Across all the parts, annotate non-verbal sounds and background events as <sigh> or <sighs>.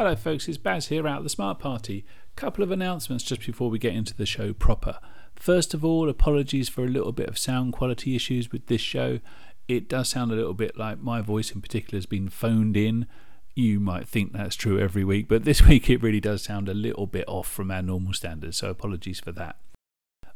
Hello, folks, it's Baz here out of the Smart Party. Couple of announcements just before we get into the show proper. First of all, apologies for a little bit of sound quality issues with this show. It does sound a little bit like my voice in particular has been phoned in. You might think that's true every week, but <laughs> this week it really does sound a little bit off from our normal standards, so apologies for that.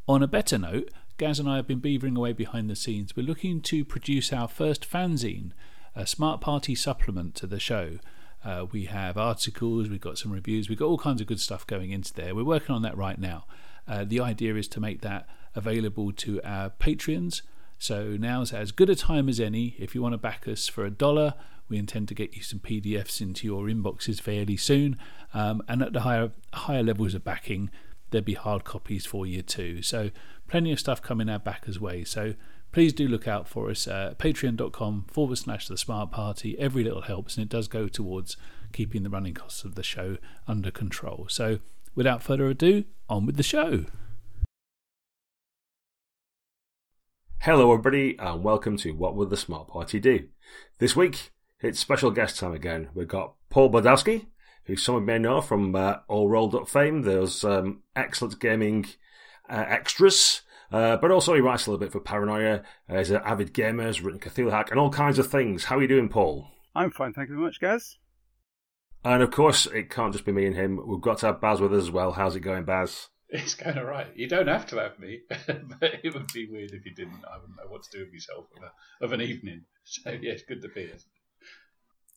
On a better note, Gaz and I have been beavering away behind the scenes. We're looking to produce our first fanzine, a Smart Party supplement to the show. Uh, we have articles, we've got some reviews, we've got all kinds of good stuff going into there. We're working on that right now. Uh, the idea is to make that available to our Patreons. So now's as good a time as any. If you want to back us for a dollar, we intend to get you some PDFs into your inboxes fairly soon. Um, and at the higher higher levels of backing, there'll be hard copies for you too. So plenty of stuff coming our backers' way. So please do look out for us at patreon.com forward slash the smart party. Every little helps, and it does go towards keeping the running costs of the show under control. So, without further ado, on with the show. Hello, everybody, and welcome to What Would the Smart Party Do? This week, it's special guest time again. We've got Paul Baldowski, who some of you may know from uh, All Rolled Up fame. Those um, excellent gaming uh, extras uh, but also he writes a little bit for Paranoia. Uh, he's an avid gamer, has written Cthulhu Hack and all kinds of things. How are you doing, Paul? I'm fine, thank you very much, guys. And of course, it can't just be me and him. We've got to have Baz with us as well. How's it going, Baz? It's kind of right. You don't have to have me, <laughs> but it would be weird if you didn't. I wouldn't know what to do with myself of, a, of an evening. So yeah, it's good to be here.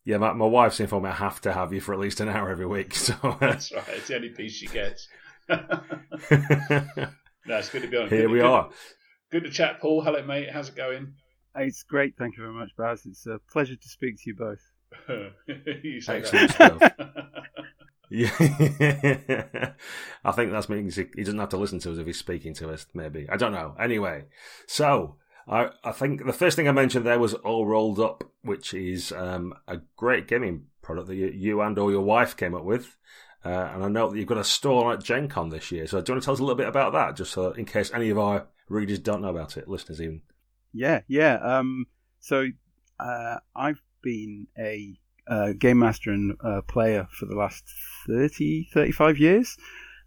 Yeah, my, my wife's informed me I have to have you for at least an hour every week. <laughs> So that's right. It's the only piece she gets. <laughs> No, it's good to be on. Here good, we good, are. Good to chat, Paul. Hello, mate. How's it going? It's great. Thank you very much, Baz. It's a pleasure to speak to you both. <laughs> you say Excellent that. stuff. <laughs> Yeah, <laughs> I think that means he, he doesn't have to listen to us if he's speaking to us. Maybe I don't know. Anyway, so I I think the first thing I mentioned there was all rolled up, which is um, a great gaming product that you, you and or your wife came up with. Uh, and I know that you've got a stall at Gen Con this year. So do you want to tell us a little bit about that, just so in case any of our readers don't know about it, listeners even? Yeah, yeah. Um, so uh, I've been a uh, game master and uh, player for the last 30, 35 years.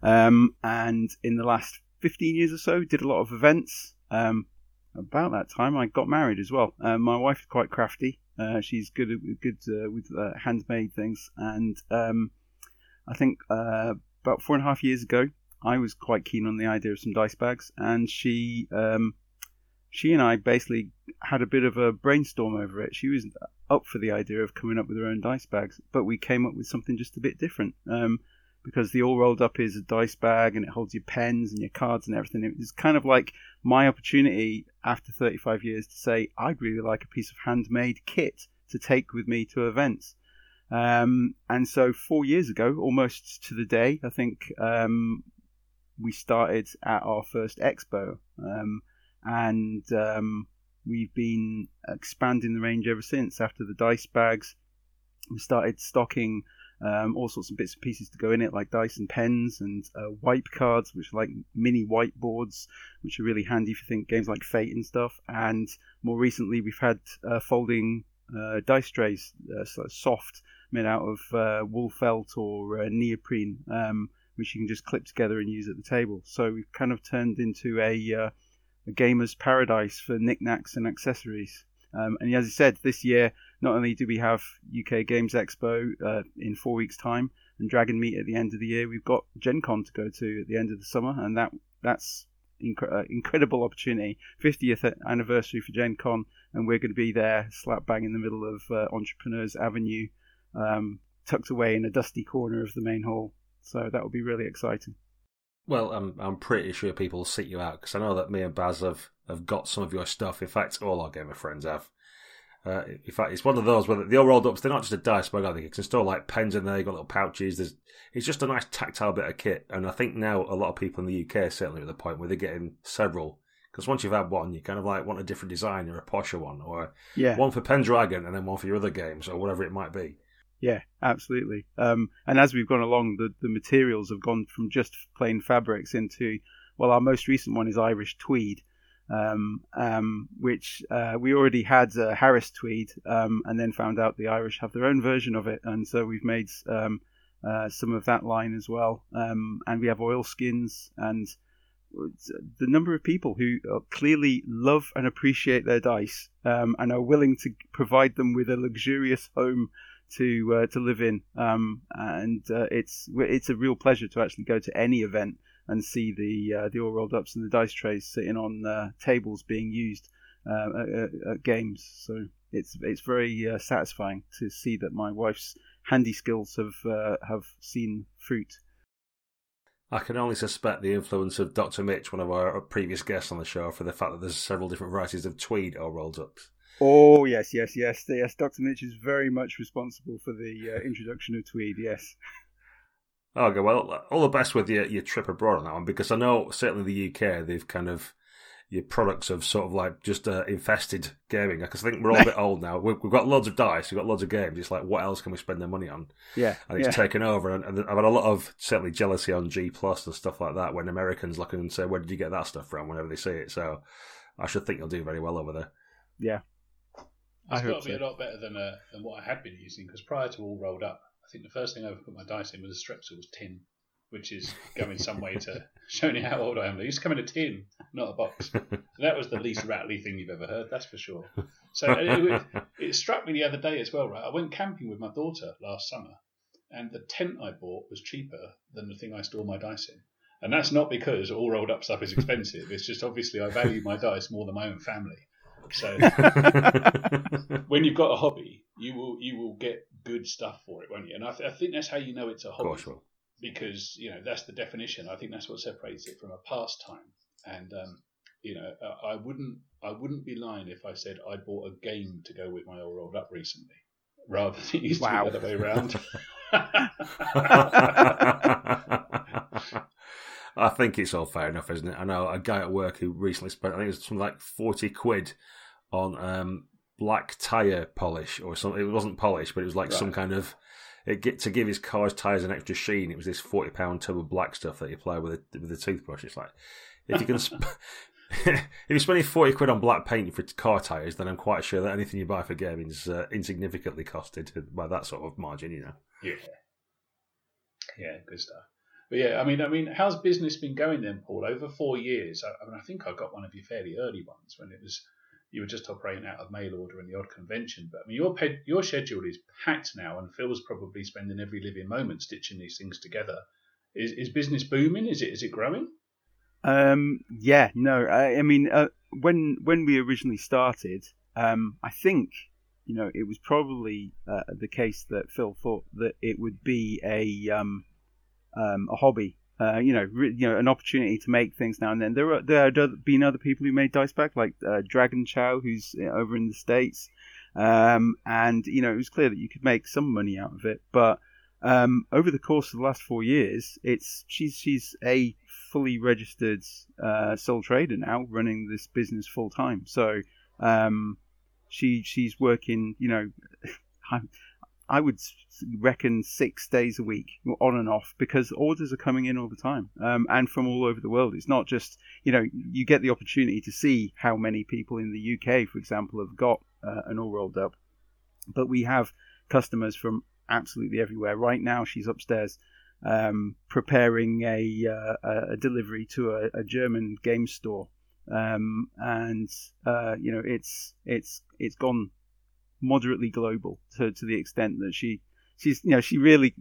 Um, and in the last 15 years or so, did a lot of events. Um, about that time, I got married as well. Uh, my wife is quite crafty. Uh, she's good good with handmade things, and um, I think uh, about four and a half years ago, I was quite keen on the idea of some dice bags, and she um, she and I basically had a bit of a brainstorm over it. She was up for the idea of coming up with her own dice bags, but we came up with something just a bit different. Um, because the all rolled up is a dice bag and it holds your pens and your cards and everything. It was kind of like my opportunity after 35 years to say I'd really like a piece of handmade kit to take with me to events. Um, and so four years ago, almost to the day, I think um, we started at our first expo, um, and um, we've been expanding the range ever since. After the dice bags, we started stocking um, all sorts of bits and pieces to go in it, like dice and pens and uh, wipe cards, which are like mini whiteboards, which are really handy for think games like Fate and stuff. And more recently, we've had uh, folding uh, dice trays, uh, so soft made out of uh, wool felt or uh, neoprene, um, which you can just clip together and use at the table. So we've kind of turned into a, uh, a gamer's paradise for knickknacks and accessories. Um, and as I said, this year not only do we have UK Games Expo uh, in four weeks' time and Dragon Meet at the end of the year, we've got Gen Con to go to at the end of the summer, and that that's inc- uh, incredible opportunity. 50th anniversary for Gen Con, and we're going to be there, slap bang in the middle of uh, Entrepreneurs Avenue, um, tucked away in a dusty corner of the main hall. So that will be really exciting. Well, I'm I'm pretty sure people will seek you out because I know that me and Baz have, have got some of your stuff. In fact, all our gamer friends have. Uh, in fact, it's one of those where the all rolled ups. They're not just a dice bag. I think you can store like pens in there. You got little pouches. There's it's just a nice tactile bit of kit. And I think now a lot of people in the UK are certainly at the point where they're getting several. Because once you've had one, you kind of like want a different design or a posher one, or Yeah. one for Pendragon and then one for your other games or whatever it might be. Yeah, absolutely. Um, and as we've gone along, the, the materials have gone from just plain fabrics into, well, our most recent one is Irish tweed, um, um, which uh, we already had uh, Harris tweed, um, and then found out the Irish have their own version of it, and so we've made um, uh, some of that line as well. Um, and we have oil skins and the number of people who clearly love and appreciate their dice um, and are willing to provide them with a luxurious home to uh, to live in. Um, and uh, it's it's a real pleasure to actually go to any event and see the uh, the all rolled ups and the dice trays sitting on uh, tables being used uh, at, at, games. So it's it's very satisfying to see that my wife's handy skills have have seen fruit. I can only suspect the influence of Dr. Mitch, one of our previous guests on the show, for the fact that there's several different varieties of tweed or rolled ups. Oh yes, yes, yes, yes. Dr. Mitch is very much responsible for the uh, introduction of tweed. Yes. Okay, well, all the best with your your trip abroad on that one because I know certainly the UK they've kind of your products of sort of like just uh, infested gaming. Because I think we're all a bit <laughs> old now. We've, we've, got loads of dice, we've got loads of games. It's like, what else can we spend their money on? Yeah, and it's yeah. taken over. And, and, I've had a lot of certainly jealousy on G Plus and stuff like that when Americans look and say, "Where did you get that stuff from?" Whenever they see it, so I should think you'll do very well over there. Yeah, it's got to be so. a lot better than uh, than what I had been using because prior to all rolled up, I think the first thing I ever put my dice in was a Strepsils tin which is going some way to <laughs> showing you how old I am. They used to come in a tin, not a box. <laughs> So that was the least rattly thing you've ever heard, that's for sure. So <laughs> it, it, it, struck me the other day as well, right? I went camping with my daughter last summer, and the tent I bought was cheaper than the thing I store my dice in. And that's not because all rolled up stuff is expensive. It's just obviously I value my dice more than my own family. So <laughs> when you've got a hobby, you will you will get good stuff for it, won't you? And I, th- I think that's how you know it's a hobby because you know that's the definition. I think that's what separates it from a pastime. And um, you know, I wouldn't I wouldn't be lying if I said I bought a game to go with my old rolled up recently, rather than it used wow. to be the other way around. <laughs> <laughs> I think it's all fair enough, isn't it? I know a guy at work who recently spent I think it was something like forty quid on um, black tire polish or something. It wasn't polish, but it was like right. some kind of it get to give his car's tires an extra sheen. It was this forty pound tub of black stuff that you apply with a with a toothbrush. It's like if you can. Sp- <laughs> if you're spending 40 quid on black paint for car tyres, then I'm quite sure that anything you buy for gaming is uh, insignificantly costed by that sort of margin, you know. Yeah. Yeah, good stuff. But yeah, I mean, I mean, how's business been going then, Paul? Over four years, I, I mean, I think I got one of your fairly early ones when it was you were just operating out of mail order and the odd convention. But I mean, your pe- your schedule is packed now, and Phil's probably spending every living moment stitching these things together. Is is business booming? Is it is it growing? Um, yeah, no, I, I mean, uh, when when we originally started, um, I think you know it was probably uh, the case that Phil thought that it would be a um, um, a hobby uh, you know, re- you know, an opportunity to make things now and then. There are there have been other people who made dice back, like uh, Dragon Chow, who's uh, over in the states, um, and you know, it was clear that you could make some money out of it. But um, over the course of the last four years, it's she's she's a fully registered uh, sole trader now, running this business full time. So um, she she's working, you know. <laughs> I would reckon six days a week, on and off, because orders are coming in all the time um, and from all over the world. It's not just, you know, you get the opportunity to see how many people in the UK, for example, have got uh, an all rolled up, but we have customers from absolutely everywhere. Right now, she's upstairs um, preparing a, uh, a delivery to a, a German game store. Um, and uh, you know it's it's it's gone moderately global to, to the extent that she she's you know she really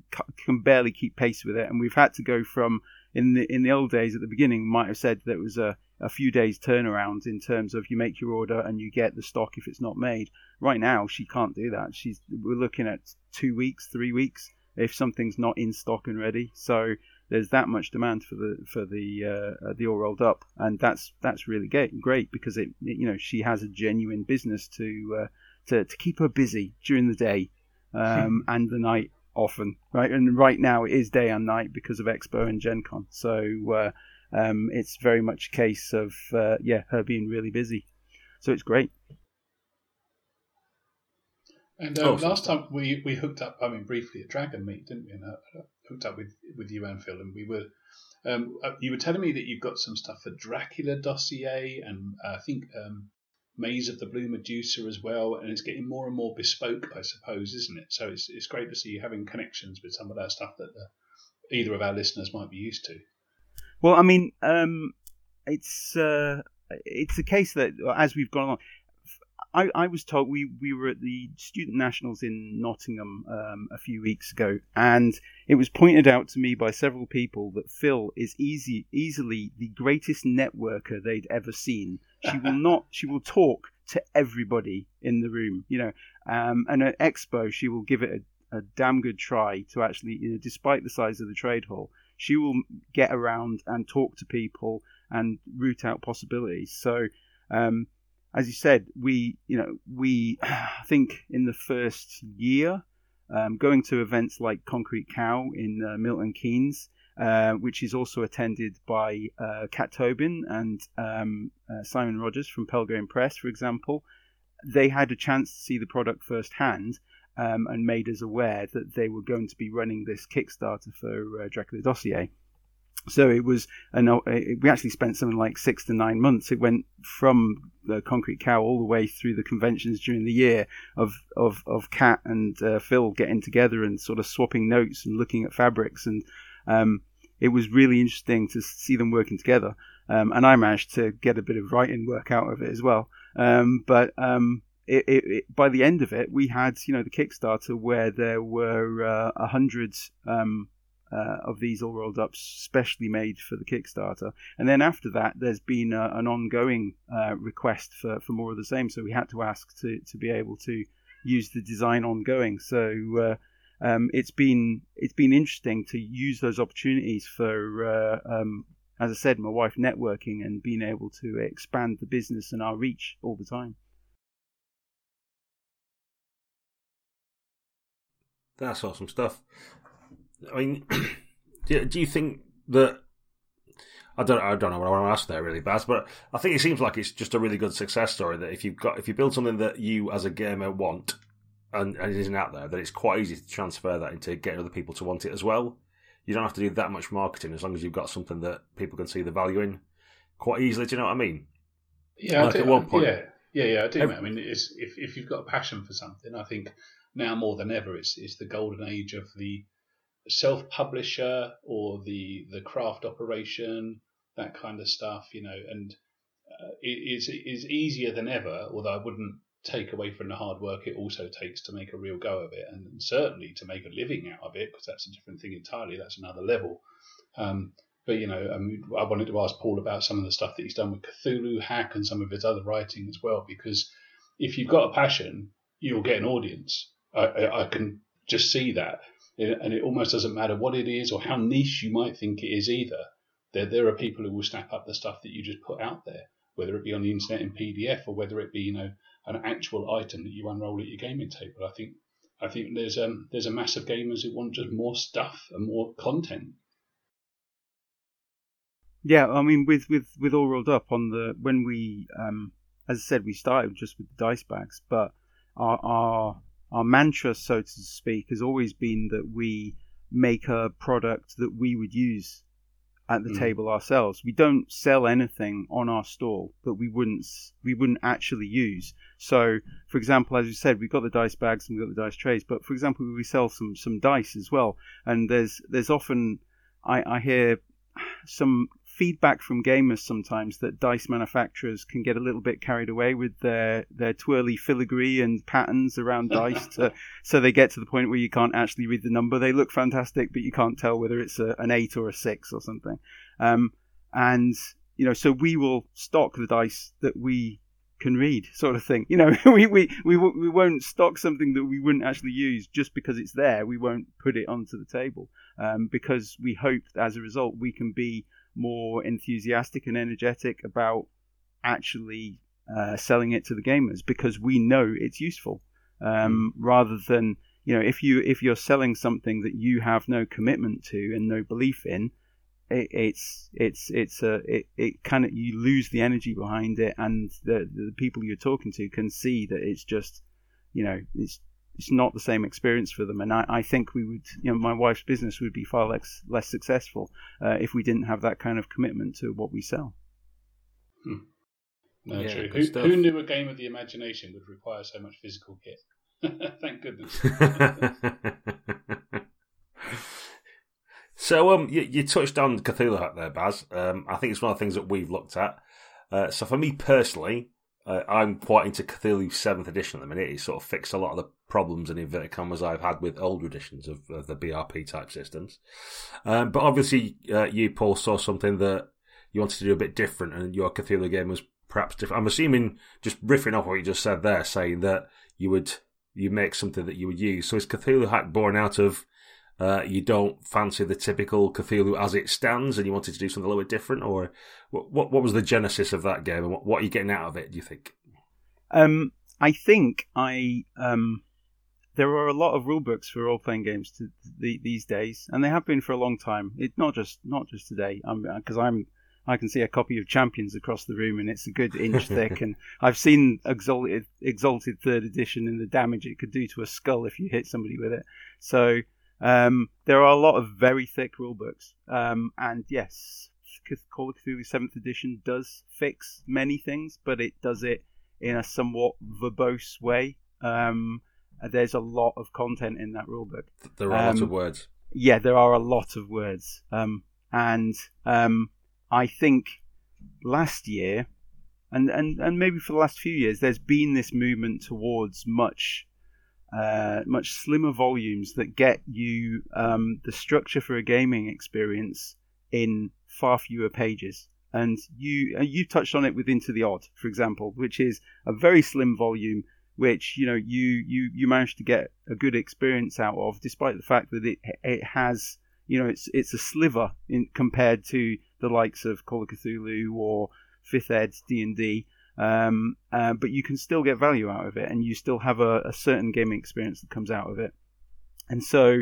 can barely keep pace with it. And we've had to go from in the in the old days at the beginning might have said it was a, a few days turnaround in terms of you make your order and you get the stock if it's not made. Right now she can't do that. She's we're looking at two weeks three weeks if something's not in stock and ready. So there's that much demand for the for the uh, the all rolled up. And that's that's really great great because it you know she has a genuine business to uh, to, to keep her busy during the day um, <laughs> and the night often, right? And right now it is day and night because of Expo and Gen Con. So uh, um, it's very much a case of, uh, yeah, her being really busy. So it's great. And oh, last time we, we hooked up, I mean, briefly at Dragon Meet, didn't we? And uh, hooked up with, with you and Phil, and we were, um, uh, you were telling me that you've got some stuff for Dracula dossier, and uh, I think um, Maze of the Blue Medusa as well, and it's getting more and more bespoke, I suppose, isn't it? So it's it's great to see you having connections with some of that stuff that the, either of our listeners might be used to. Well, I mean, um, it's uh, it's a case that as we've gone on, I, I was told we, we were at the Student Nationals in Nottingham um, a few weeks ago, and it was pointed out to me by several people that Phil is easy easily the greatest networker they'd ever seen. She will not. She will talk to everybody in the room, you know. Um, and at Expo, she will give it a, a damn good try to actually, you know, despite the size of the trade hall, she will get around and talk to people and root out possibilities. So. Um, as you said, we you know we <sighs> I think in the first year, um, going to events like Concrete Cow in uh, Milton Keynes, uh, which is also attended by uh, Cat Tobin and um, uh, Simon Rogers from Pelgrane Press, for example, they had a chance to see the product firsthand. Um, and made us aware that they were going to be running this Kickstarter for uh, Dracula Dossier. So it was, and we actually spent something like six to nine months. It went from the Concrete Cow all the way through the conventions during the year of of of Cat and uh, Phil getting together and sort of swapping notes and looking at fabrics, and um, it was really interesting to see them working together. Um, and I managed to get a bit of writing work out of it as well. Um, but um, it, it, it, by the end of it, we had you know the Kickstarter where there were uh, a uh, hundred um, uh, of these all rolled up, specially made for the Kickstarter. And then after that, there's been a, an ongoing uh, request for, for more of the same. So we had to ask to, to be able to use the design ongoing. So uh, um, it's been it's been interesting to use those opportunities for, uh, um, as I said, my wife networking and being able to expand the business and our reach all the time. That's awesome stuff. I mean, <clears throat> do, do you think that I don't, I don't know what I want to ask there really, Baz, but I think it seems like it's just a really good success story that if you've got, if you build something that you as a gamer want and, and it isn't out there, that it's quite easy to transfer that into getting other people to want it as well. You don't have to do that much marketing as long as you've got something that people can see the value in quite easily. Do you know what I mean? Yeah, like I do, at one point, yeah, yeah, yeah, I do. Every, I mean, if if you've got a passion for something, I think now more than ever, it's it's the golden age of the self publisher or the the craft operation, that kind of stuff, you know, and uh, it is is easier than ever. Although I wouldn't take away from the hard work it also takes to make a real go of it, and certainly to make a living out of it, because that's a different thing entirely. That's another level. Um, but you know, I, I wanted to ask Paul about some of the stuff that he's done with Cthulhu Hack and some of his other writing as well, because if you've got a passion, you'll get an audience. I, I, I can just see that and it almost doesn't matter what it is or how niche you might think it is either. There, there are people who will snap up the stuff that you just put out there, whether it be on the internet in PDF or whether it be you know an actual item that you unroll at your gaming table. I think I think there's um there's a mass of gamers who want just more stuff and more content. Yeah, I mean, with with with all rolled up on the when we um as I said, we started just with the dice bags, but our our our mantra, so to speak, has always been that we make a product that we would use at the mm. table ourselves. We don't sell anything on our stall that we wouldn't we wouldn't actually use. So, for example, as you said, we've got the dice bags and we've got the dice trays, but for example, we sell some some dice as well. And there's there's often I, I hear some feedback from gamers sometimes that dice manufacturers can get a little bit carried away with their their twirly filigree and patterns around <laughs> dice, to, so they get to the point where you can't actually read the number. They look fantastic, but you can't tell whether it's a, an eight or a six or something. Um, and you know, so we will stock the dice that we can read, sort of thing. You know, <laughs> we, we, we, we won't stock something that we wouldn't actually use just because it's there. We won't put it onto the table um, because we hope as a result we can be more enthusiastic and energetic about actually uh, selling it to the gamers because we know it's useful. Um, mm. Rather than you know, if you if you're selling something that you have no commitment to and no belief in, it, it's it's it's a it, it kind of you lose the energy behind it, and the the people you're talking to can see that it's just you know it's it's not the same experience for them. And I, I think we would, you know, my wife's business would be far less less successful uh, if we didn't have that kind of commitment to what we sell. Hmm. No, yeah, true. Who, who, knew a game of the imagination would require so much physical kit? <laughs> Thank goodness. <laughs> so, um, you, you, touched on Cthulhu Hack there, Baz. Um, I think it's one of the things that we've looked at. Uh, so, for me personally, uh, I'm quite into Cthulhu Seventh Edition at the minute. It sort of fixed a lot of the problems and inverted commas I've had with older editions of, of the BRP type systems. Um, but obviously, uh, you Paul saw something that you wanted to do a bit different, and your Cthulhu game was perhaps different. I'm assuming just riffing off what you just said there, saying that you would you make something that you would use. So is Cthulhu Hack born out of uh, you don't fancy the typical Cthulhu as it stands, and you wanted to do something a little bit different, or what? What, what was the genesis of that game, and what, what, are you getting out of it? Do you think? Um, I think I um, there are a lot of rule books for role playing games to, the, these days, and they have been for a long time. It not just not just today, because I'm, I'm I can see a copy of Champions across the room, and it's a good inch <laughs> thick. And I've seen Exalted, Exalted Third Edition and the damage it could do to a skull if you hit somebody with it. So um, there are a lot of very thick rule books, um, and yes, Call of Cthulhu Seventh Edition does fix many things, but it does it in a somewhat verbose way. Um, there's a lot of content in that rulebook. There are um, lot of words. Yeah, there are a lot of words. Um, and um, I think last year, and, and, and maybe for the last few years, there's been this movement towards much uh, much slimmer volumes that get you um, the structure for a gaming experience in far fewer pages. And you you touched on it with Into the Odd, for example, which is a very slim volume which you know you you you managed to get a good experience out of, despite the fact that it it has you know it's it's a sliver in compared to the likes of Call of Cthulhu or Fifth Ed's D and D. Um, uh, but you can still get value out of it, and you still have a, a certain gaming experience that comes out of it. And so,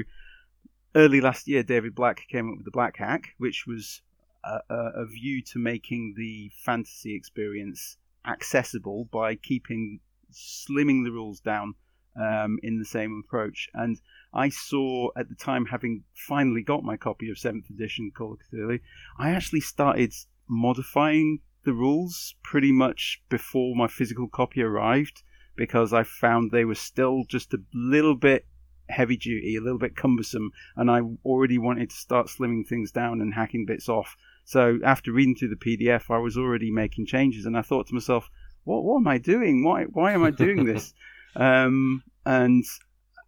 early last year, David Black came up with the Black Hack, which was a, a, view to making the fantasy experience accessible by keeping slimming the rules down um, in the same approach. And I saw at the time, having finally got my copy of Seventh Edition Call of Cthulhu, I actually started modifying the rules pretty much before my physical copy arrived because I found they were still just a little bit heavy duty, a little bit cumbersome, and I already wanted to start slimming things down and hacking bits off. So after reading through the PDF, I was already making changes, and I thought to myself, what what am I doing? Why why am I doing this? <laughs> um, and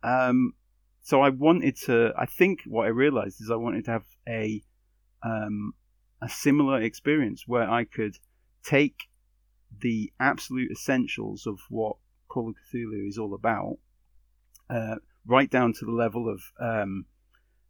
um, so I wanted to. I think what I realized is I wanted to have a um, a similar experience where I could take the absolute essentials of what Call of Cthulhu is all about, uh, right down to the level of, um,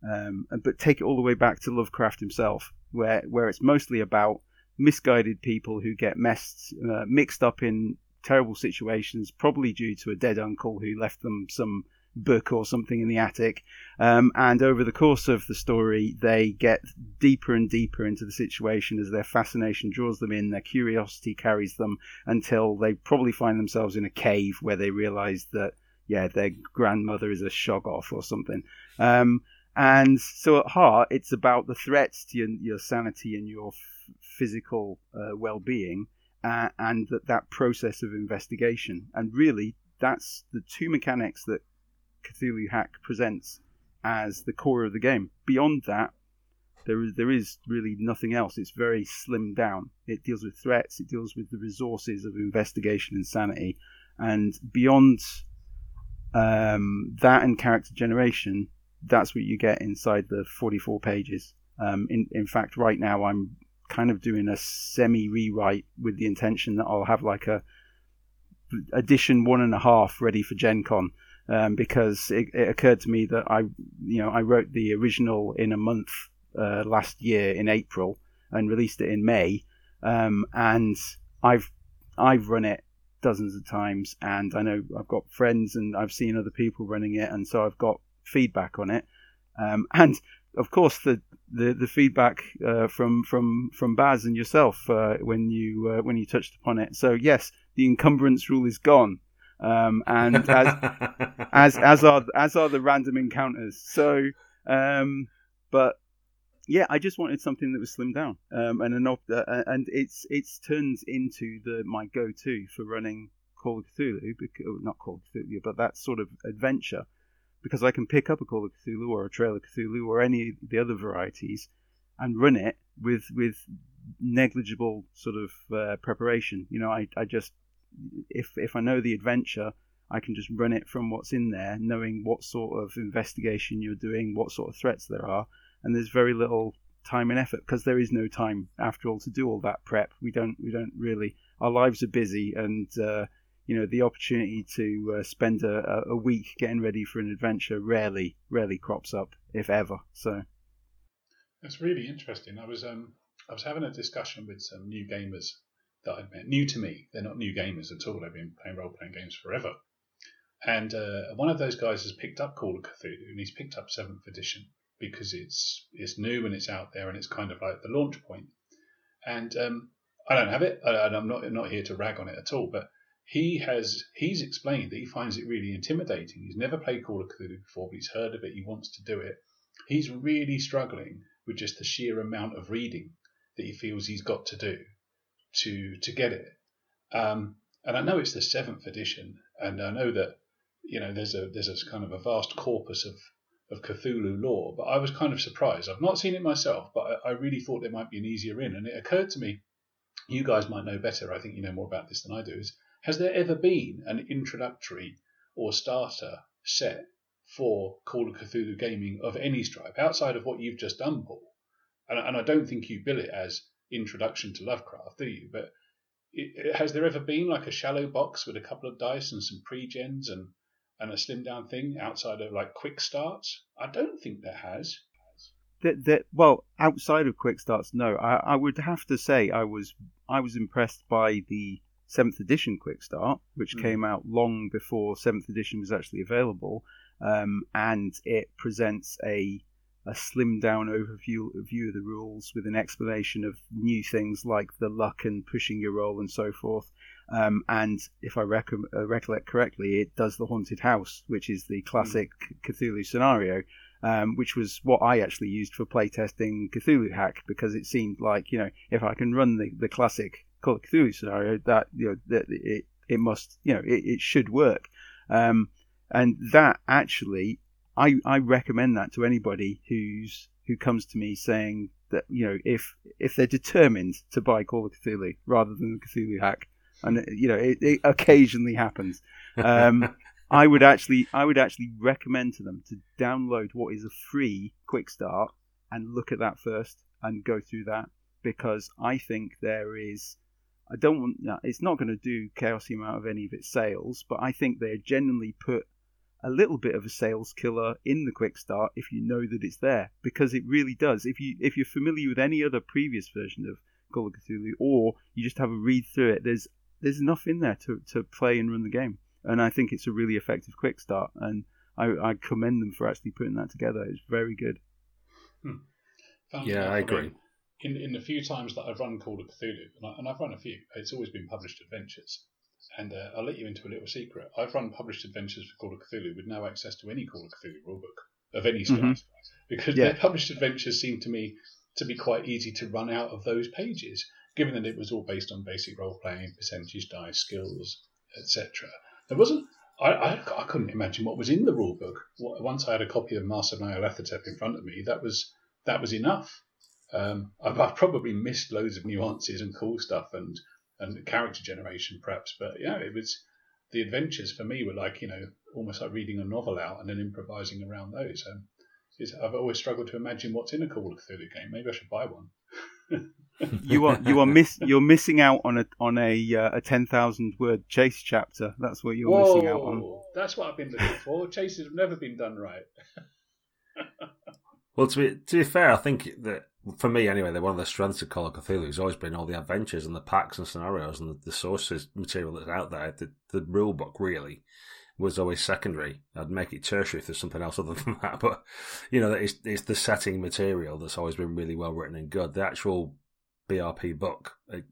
um, but take it all the way back to Lovecraft himself, where where it's mostly about misguided people who get messed uh, mixed up in terrible situations, probably due to a dead uncle who left them some book or something in the attic. Um, and over the course of the story, they get deeper and deeper into the situation as their fascination draws them in, their curiosity carries them until they probably find themselves in a cave where they realize that, yeah, their grandmother is a shoggoth or something. Um, and so at heart, it's about the threats to your, your sanity and your physical uh, well-being uh, and that that process of investigation and really that's the two mechanics that Cthulhu Hack presents as the core of the game. Beyond that there is there is really nothing else. It's very slimmed down. It deals with threats. It deals with the resources of investigation and sanity and beyond um, that and character generation that's what you get inside the 44 pages. Um, in, in fact, right now I'm kind of doing a semi rewrite with the intention that I'll have like a edition one and a half ready for Gen Con. Um, because it, it, occurred to me that I, you know, I wrote the original in a month uh, last year in April and released it in May, um, and I've I've run it dozens of times, and I know I've got friends and I've seen other people running it, and so I've got feedback on it. Um, <laughs> and of course, the the, the feedback uh, from from from Baz and yourself uh, when you uh, when you touched upon it. So yes, the encumbrance rule is gone, um, <laughs> and as as as are as are the random encounters. So, um, but yeah, I just wanted something that was slimmed down, um, and an op- uh, and it's it's turned into the my go-to for running Call of Cthulhu, because, not Call of Cthulhu, but that sort of adventure, because I can pick up a Call of Cthulhu or a Trail of Cthulhu or any of the other varieties, and run it with with negligible sort of uh, preparation. You know, I, I just if if I know the adventure, I can just run it from what's in there, knowing what sort of investigation you're doing, what sort of threats there are, and there's very little time and effort because there is no time after all to do all that prep. We don't we don't really our lives are busy and. Uh, you know the opportunity to uh, spend a, a week getting ready for an adventure rarely rarely crops up if ever so that's really interesting i was um i was having a discussion with some new gamers that i'd met new to me they're not new gamers at all they've been playing role-playing games forever and uh, one of those guys has picked up Call of Cthulhu and he's picked up seventh edition because it's it's new and it's out there and it's kind of like the launch point. And um, I don't have it, and I'm not not here to rag on it at all. But he has he's explained that he finds it really intimidating. He's never played Call of Cthulhu before, but he's heard of it. He wants to do it. He's really struggling with just the sheer amount of reading that he feels he's got to do to to get it. Um, and I know it's the seventh edition, and I know that you know there's a there's a kind of a vast corpus of of Cthulhu lore, but I was kind of surprised. I've not seen it myself, but I, I really thought there might be an easier in, and it occurred to me, you guys might know better. I think you know more about this than I do. Is has there ever been an introductory or starter set for Call of Cthulhu gaming of any stripe outside of what you've just done, Paul? And, and I don't think you bill it as introduction to Lovecraft, do you? But it, has there ever been like a shallow box with a couple of dice and some pre-gens and and a slim down thing outside of like quick starts? I don't think there has. That, that well, outside of quick starts, no. I, I would have to say I was I was impressed by the seventh edition Quick Start, which mm. came out long before seventh edition was actually available, um, and it presents a a slimmed down overview view of the rules with an explanation of new things like the luck and pushing your roll and so forth. Um, and if I rec- uh, recollect correctly, it does the haunted house, which is the classic mm. Cthulhu scenario, um, which was what I actually used for playtesting Cthulhu Hack because it seemed like you know if I can run the, the classic Cthulhu scenario, that you know that it it must you know it, it should work, um, and that actually I I recommend that to anybody who's who comes to me saying that you know if if they're determined to buy Call of Cthulhu rather than the Cthulhu hack, and you know it, it occasionally happens. Um, <laughs> I would actually I would actually recommend to them to download what is a free quick start and look at that first and go through that because I think there is I don't want. No, it's not going to do Chaosium out of any of its sales, but I think they are genuinely put a little bit of a sales killer in the quick start if you know that it's there, because it really does. If you if you're familiar with any other previous version of Call of Cthulhu, or you just have a read through it, there's there's enough in there to, to play and run the game, and I think it's a really effective quick start, and I, I commend them for actually putting that together. It's very good. Hmm. Yeah, I agree in, in the few times that I've run Call of Cthulhu, and, I, and I've run a few, it's always been published adventures. And uh, I'll let you into a little secret. I've run published adventures for Call of Cthulhu with no access to any Call of Cthulhu rulebook of any stripe, mm-hmm. because yeah. their published adventures seem to me to be quite easy to run out of those pages, given that it was all based on basic role playing, percentage dice, skills, etc. There wasn't. I, I, I, couldn't imagine what was in the rulebook. Once I had a copy of Masks of Nyarlathotep in front of me, that was that was enough. Um, I've, I've, probably missed loads of nuances and cool stuff and and character generation perhaps, but yeah, it was the adventures for me were like you know almost like reading a novel out and then improvising around those. Um, I've always struggled to imagine what's in a Call of Cthulhu game. Maybe I should buy one. <laughs> you are you are miss you're missing out on a on a uh, a ten thousand word chase chapter. That's what you're Whoa, missing out on. That's what I've been looking for. <laughs> Chases have never been done right. <laughs> well, to be to be fair, I think that for me anyway, they're one of the strengths of Call of Cthulhu has always been all the adventures and the packs and scenarios and the, the sources material that's out there. The, the rule book really was always secondary. I'd make it tertiary if there's something else other <laughs> than that. But you know, it's it's the setting material that's always been really well written and good. The actual BRP book, it,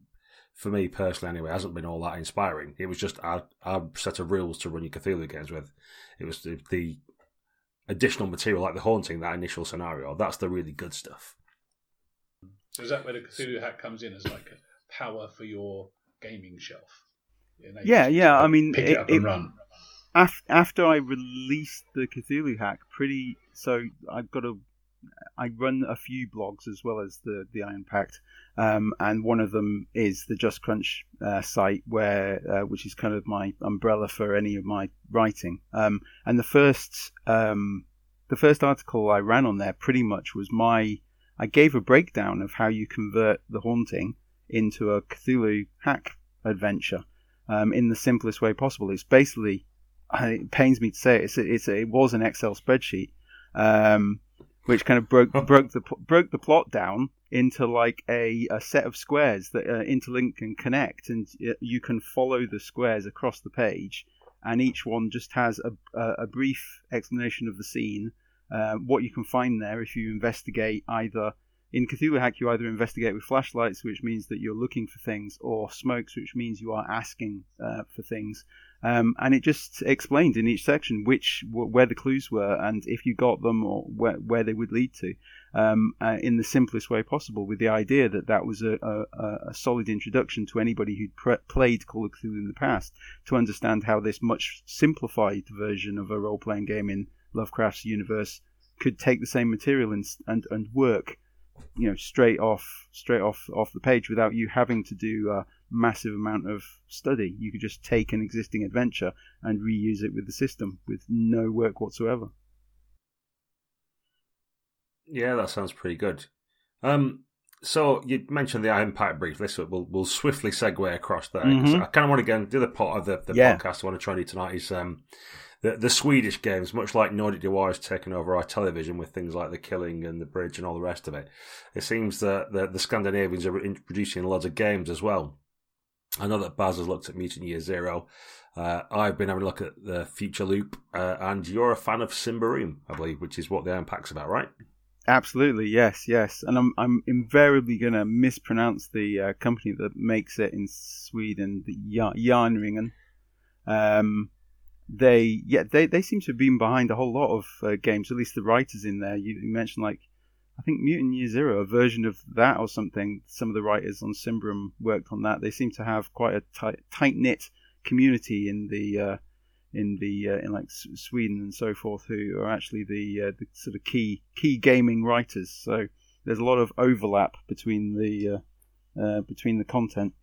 for me personally anyway, hasn't been all that inspiring. It was just our, set of rules to run your Cthulhu games with. It was the, the additional material like the haunting, that initial scenario. That's the really good stuff. So is that where the Cthulhu hack comes in as like a power for your gaming shelf? Yeah, yeah. I mean, pick it, it up and run. After I released the Cthulhu hack, pretty so I've got a I run a few blogs as well as the the Iron Pact, um, and one of them is the Just Crunch uh, site, where uh, which is kind of my umbrella for any of my writing. Um, and the first um, the first article I ran on there pretty much was my I gave a breakdown of how you convert the haunting into a Cthulhu hack adventure um, in the simplest way possible. It's basically it pains me to say it, it's, it's it was an Excel spreadsheet. Um, which kind of broke <laughs> broke the broke the plot down into like a, a set of squares that uh, interlink and connect, and you can follow the squares across the page, and each one just has a, a, a brief explanation of the scene, uh, what you can find there if you investigate either. In Cthulhu Hack, you either investigate with flashlights, which means that you're looking for things, or smokes, which means you are asking uh, for things. Um, and it just explained in each section which where the clues were and if you got them or where, where they would lead to um, uh, in the simplest way possible with the idea that that was a, a, a solid introduction to anybody who'd pre- played Call of Cthulhu in the past to understand how this much simplified version of a role-playing game in Lovecraft's universe could take the same material and, and, and work you know straight off straight off off the page without you having to do a massive amount of study. You could just take an existing adventure and reuse it with the system with no work whatsoever. Yeah, that sounds pretty good. Um, so you mentioned the Iron Pact briefly, so we'll we'll swiftly segue across there. Mm-hmm. I kind of want to get the other part of the, the yeah. podcast I want to try and do tonight is um, the the Swedish games, much like Nordic Noir has taken over our television with things like The Killing and The Bridge and all the rest of it. It seems that the, the Scandinavians are introducing lots of games as well. I know that Baz has looked at Mutant Year Zero. Uh, I've been having a look at the Future Loop, uh, and you're a fan of Symbaroum, I believe, which is what the Iron Pact's about, right? Absolutely, yes, yes. And I'm I'm invariably going to mispronounce the uh, company that makes it in Sweden, the Järnringen. Um, they yeah they, they seem to have been behind a whole lot of uh, games. At least the writers in there. You, you mentioned like I think Mutant Year Zero, a version of that or something. Some of the writers on Symbaroum worked on that. They seem to have quite a tight, tight knit community in the uh, in the uh, in like Sweden and so forth, who are actually the uh, the sort of key key gaming writers. So there's a lot of overlap between the uh, uh, between the content.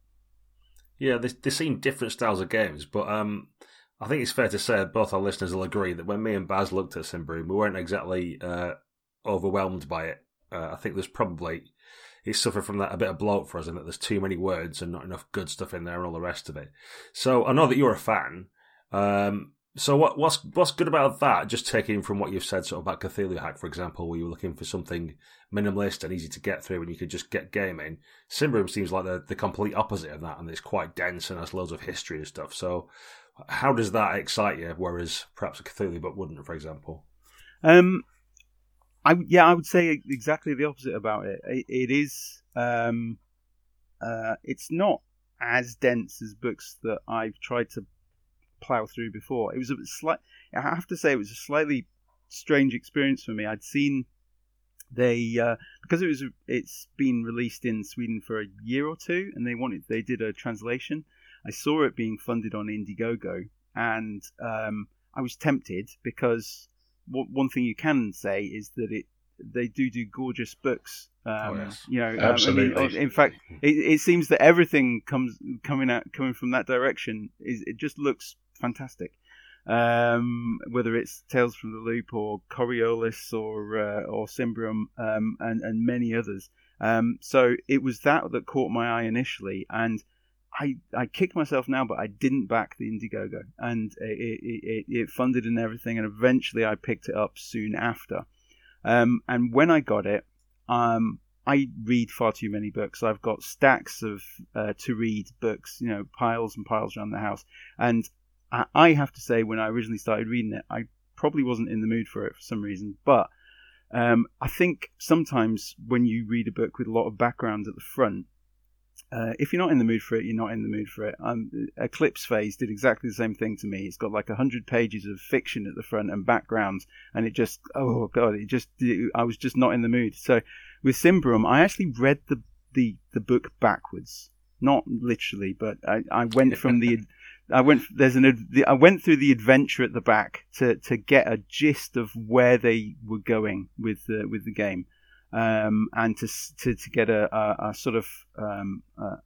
Yeah, they they seem different styles of games, but um, I think it's fair to say both our listeners will agree that when me and Baz looked at Symbaroum, we weren't exactly uh, overwhelmed by it. Uh, I think there's probably he's suffered from that a bit of bloat for us, and that there's too many words and not enough good stuff in there and all the rest of it. So I know that you're a fan. Um, so what, what's what's good about that? Just taking from what you've said, sort of about Cthulhu Hack, for example, where you were looking for something minimalist and easy to get through, and you could just get gaming. Symbaroum seems like the the complete opposite of that, and it's quite dense and has loads of history and stuff. So, how does that excite you? Whereas perhaps a Cthulhu book wouldn't, for example. Um, I yeah, I would say exactly the opposite about it. It, it is um, uh, it's not as dense as books that I've tried to plow through before. It was a slight. I have to say, it was a slightly strange experience for me. I'd seen they uh, because it was it's been released in Sweden for a year or two, and they wanted they did a translation. I saw it being funded on Indiegogo, and um, I was tempted because one thing you can say is that it they do do gorgeous books. Um, oh, yes. You know, absolutely. Um, I mean, in fact, it, it, seems that everything comes coming out coming from that direction is it just looks fantastic. Um, whether it's Tales from the Loop or Coriolis or uh, or Symbaroum um, and and many others. Um, so it was that that caught my eye initially, and I, I kick myself now, but I didn't back the Indiegogo, and it, it, it, funded and everything, and eventually I picked it up soon after. Um, and when I got it, um, I read far too many books. I've got stacks of uh, to read books, you know, piles and piles around the house. And I, I have to say, when I originally started reading it, I probably wasn't in the mood for it for some reason. But um, I think sometimes when you read a book with a lot of background at the front, uh, if you're not in the mood for it, you're not in the mood for it. Um, Eclipse Phase did exactly the same thing to me. It's got like a hundred pages of fiction at the front and background, and it just oh god, it just it, I was just not in the mood. So with Symbaroum, I actually read the the the book backwards, not literally, but I, I went <laughs> from the I went there's an I went through the adventure at the back to to get a gist of where they were going with the with the game um, and to, to, to get a, a, a sort of um, a,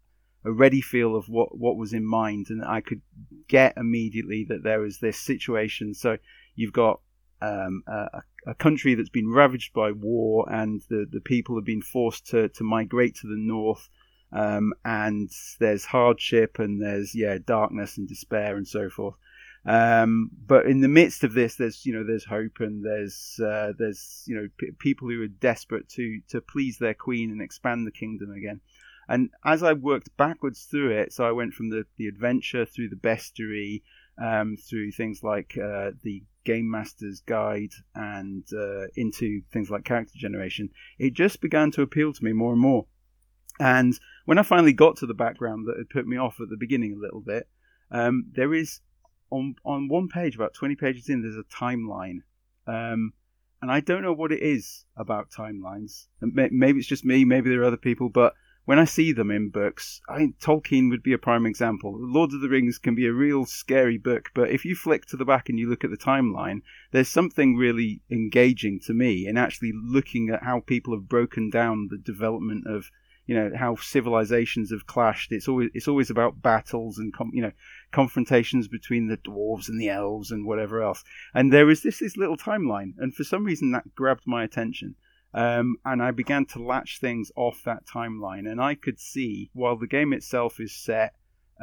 a ready feel of what, what was in mind. And I could get immediately that there was this situation. So you've got um, a, a, country that's been ravaged by war, and the, the people have been forced to, to migrate to the north. Um, and there's hardship, and there's yeah darkness and despair and so forth. Um, but in the midst of this, there's you know there's hope and there's uh, there's you know p- people who are desperate to to please their queen and expand the kingdom again. And as I worked backwards through it, so I went from the, the adventure through the bestiary, um, through things like uh, the Game Master's Guide, and uh, into things like character generation. It just began to appeal to me more and more. And when I finally got to the background that had put me off at the beginning a little bit, um, there is on on one page, about twenty pages in, there's a timeline, um, and I don't know what it is about timelines. Maybe it's just me, maybe there are other people, but when I see them in books, I Tolkien would be a prime example. Lord of the Rings can be a real scary book, but if you flick to the back and you look at the timeline, there's something really engaging to me in actually looking at how people have broken down the development of you know how civilizations have clashed. It's always it's always about battles and com- you know confrontations between the dwarves and the elves and whatever else. And there is this this little timeline, and for some reason that grabbed my attention. Um, and I began to latch things off that timeline, and I could see while the game itself is set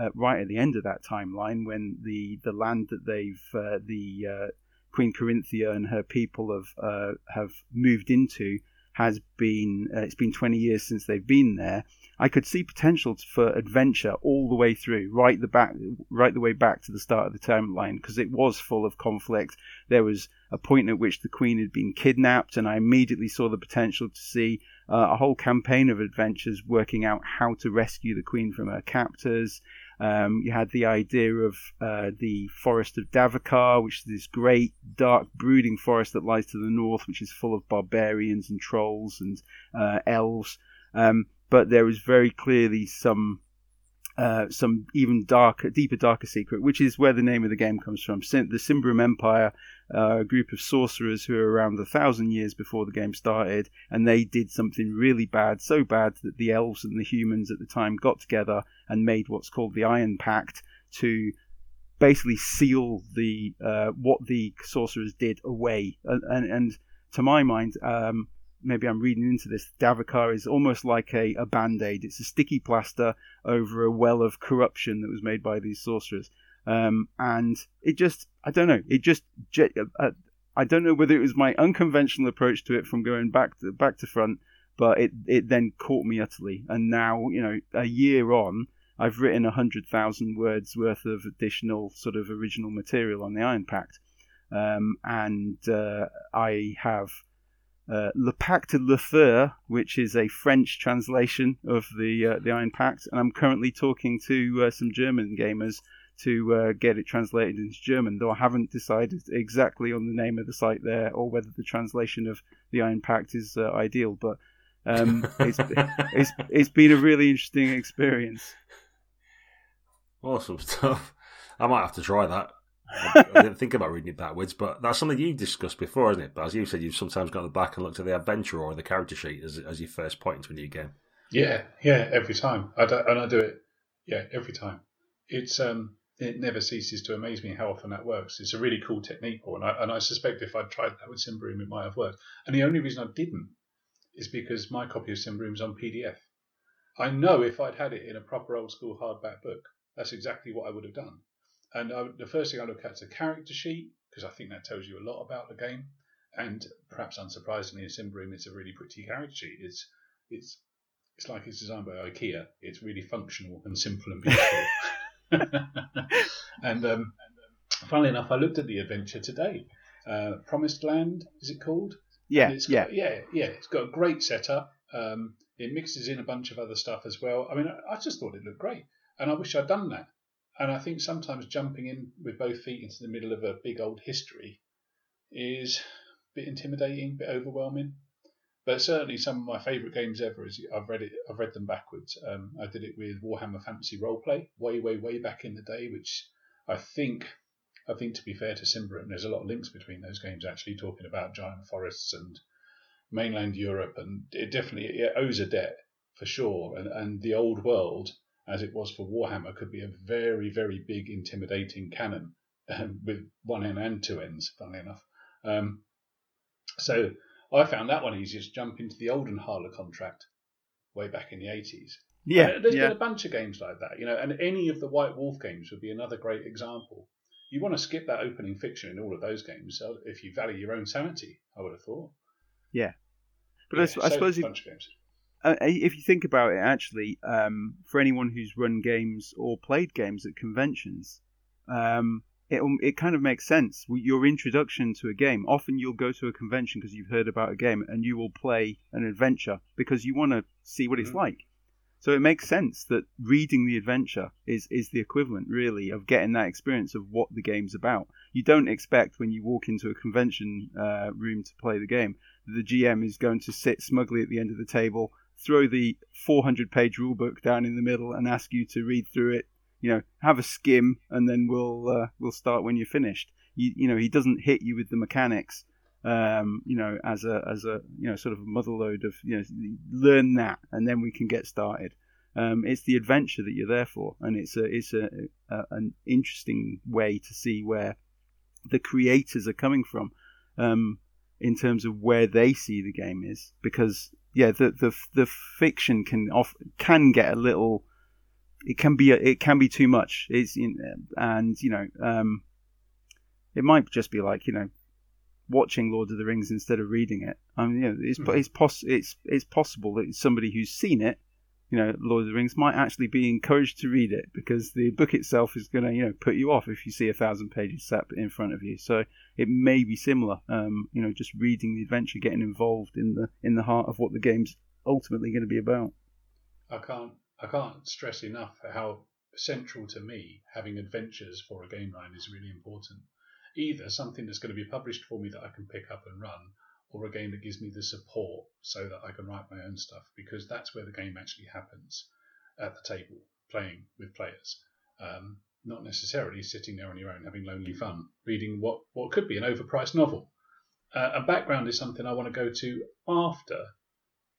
uh, right at the end of that timeline, when the the land that they've uh, the uh, Queen Korinthia and her people have uh, have moved into has been uh, it's been 20 years since they've been there i could see potential for adventure all the way through right the back right the way back to the start of the timeline because it was full of conflict. There was a point at which the queen had been kidnapped and i immediately saw the potential to see uh, a whole campaign of adventures working out how to rescue the queen from her captors um, you had the idea of uh, the forest of Davokar, which is this great, dark, brooding forest that lies to the north, which is full of barbarians and trolls and uh, elves. Um, but there is very clearly some uh, some even darker, deeper, darker secret, which is where the name of the game comes from. The Symbaroum Empire, uh, a group of sorcerers who were around a thousand years before the game started, and they did something really bad, so bad that the elves and the humans at the time got together and made what's called the Iron Pact to basically seal the uh, what the sorcerers did away. And, and, and to my mind, um, maybe I'm reading into this. Davokar is almost like a, a band aid. It's a sticky plaster over a well of corruption that was made by these sorcerers. Um, and it just, I don't know, it just, uh, I don't know whether it was my unconventional approach to it from going back to back to front, but it it then caught me utterly. And now, you know, a year on, I've written a hundred thousand words worth of additional sort of original material on the Iron Pact, um, and uh, I have uh, Le Pacte de Fer, which is a French translation of the uh, the Iron Pact, and I'm currently talking to uh, some German gamers to uh, get it translated into German. Though I haven't decided exactly on the name of the site there or whether the translation of the Iron Pact is uh, ideal, but um, <laughs> it's, it's it's been a really interesting experience. Awesome stuff. I might have to try that. I, <laughs> didn't think about reading it backwards, but that's something you discussed before, isn't it? But as you said, you've sometimes gone back and looked at the adventure or the character sheet as, as your first point into a new game. Yeah, yeah, every time. I do, and I do it, yeah, every time. It's um, it never ceases to amaze me how often that works. It's a really cool technique, and I, and I suspect if I'd tried that with Symbaroum, it might have worked. And the only reason I didn't is because my copy of Symbaroum is on PDF. I know if I'd had it in a proper old school hardback book, that's exactly what I would have done. And I, the first thing I look at is a character sheet because I think that tells you a lot about the game. And perhaps unsurprisingly, in Symbaroum, it's a really pretty character sheet. It's it's it's like it's designed by IKEA. It's really functional and simple and beautiful. <laughs> <laughs> and um, funnily enough, I looked at the adventure today. Uh, Promised Land is it called? Yeah, yeah, got, yeah, yeah. It's got a great setup. Um, It mixes in a bunch of other stuff as well. I mean, I just thought it looked great, and I wish I'd done that. And I think sometimes jumping in with both feet into the middle of a big old history is a bit intimidating, a bit overwhelming. But certainly, some of my favourite games ever is I've read it. I've read them backwards. Um, I did it with Warhammer Fantasy Roleplay way, way, way back in the day, which I think I think to be fair to Symbaroum, there's a lot of links between those games actually talking about giant forests and mainland Europe, and it definitely it owes a debt for sure. And, and the old world, as it was for Warhammer, could be a very, very big, intimidating cannon um, <laughs> with one end and two ends, funnily enough. Um, so I found that one easiest jump into the olden Oldenhaller contract way back in the 80s. Yeah, and there's yeah. been a bunch of games like that, you know, and any of the White Wolf games would be another great example. You want to skip that opening fiction in all of those games if you value your own sanity. I would have thought. Yeah, but yeah, I, I so suppose if, uh, if you think about it, actually, um, for anyone who's run games or played games at conventions, um, it it kind of makes sense. Your introduction to a game. Often you'll go to a convention because you've heard about a game, and you will play an adventure because you want to see what mm-hmm. it's like. So it makes sense that reading the adventure is, is the equivalent, really, of getting that experience of what the game's about. You don't expect when you walk into a convention uh, room to play the game that the GM is going to sit smugly at the end of the table, throw the 400 page rulebook down in the middle, and ask you to read through it. You know, have a skim, and then we'll uh, we'll start when you're finished. You, you know, he doesn't hit you with the mechanics um, you know, as a as a you know sort of a motherload of you know learn that and then we can get started. Um, it's the adventure that you're there for, and it's a it's a, a, an interesting way to see where the creators are coming from um, in terms of where they see the game is. Because yeah, the the the fiction can off can get a little. It can be a, it can be too much. It's and you know um, it might just be like you know watching Lord of the Rings instead of reading it. I mean, you know, it's mm. it's poss- it's it's possible that somebody who's seen it, you know, Lord of the Rings, might actually be encouraged to read it because the book itself is going to you know put you off if you see a thousand pages sat in front of you. So it may be similar. Um, you know, just reading the adventure, getting involved in the in the heart of what the game's ultimately going to be about. I can't I can't stress enough how central to me having adventures for a game line is really important either something that's going to be published for me that I can pick up and run, or a game that gives me the support so that I can write my own stuff, because that's where the game actually happens at the table, playing with players. Um, not necessarily sitting there on your own having lonely fun, reading what, what could be an overpriced novel. Uh, a background is something I want to go to after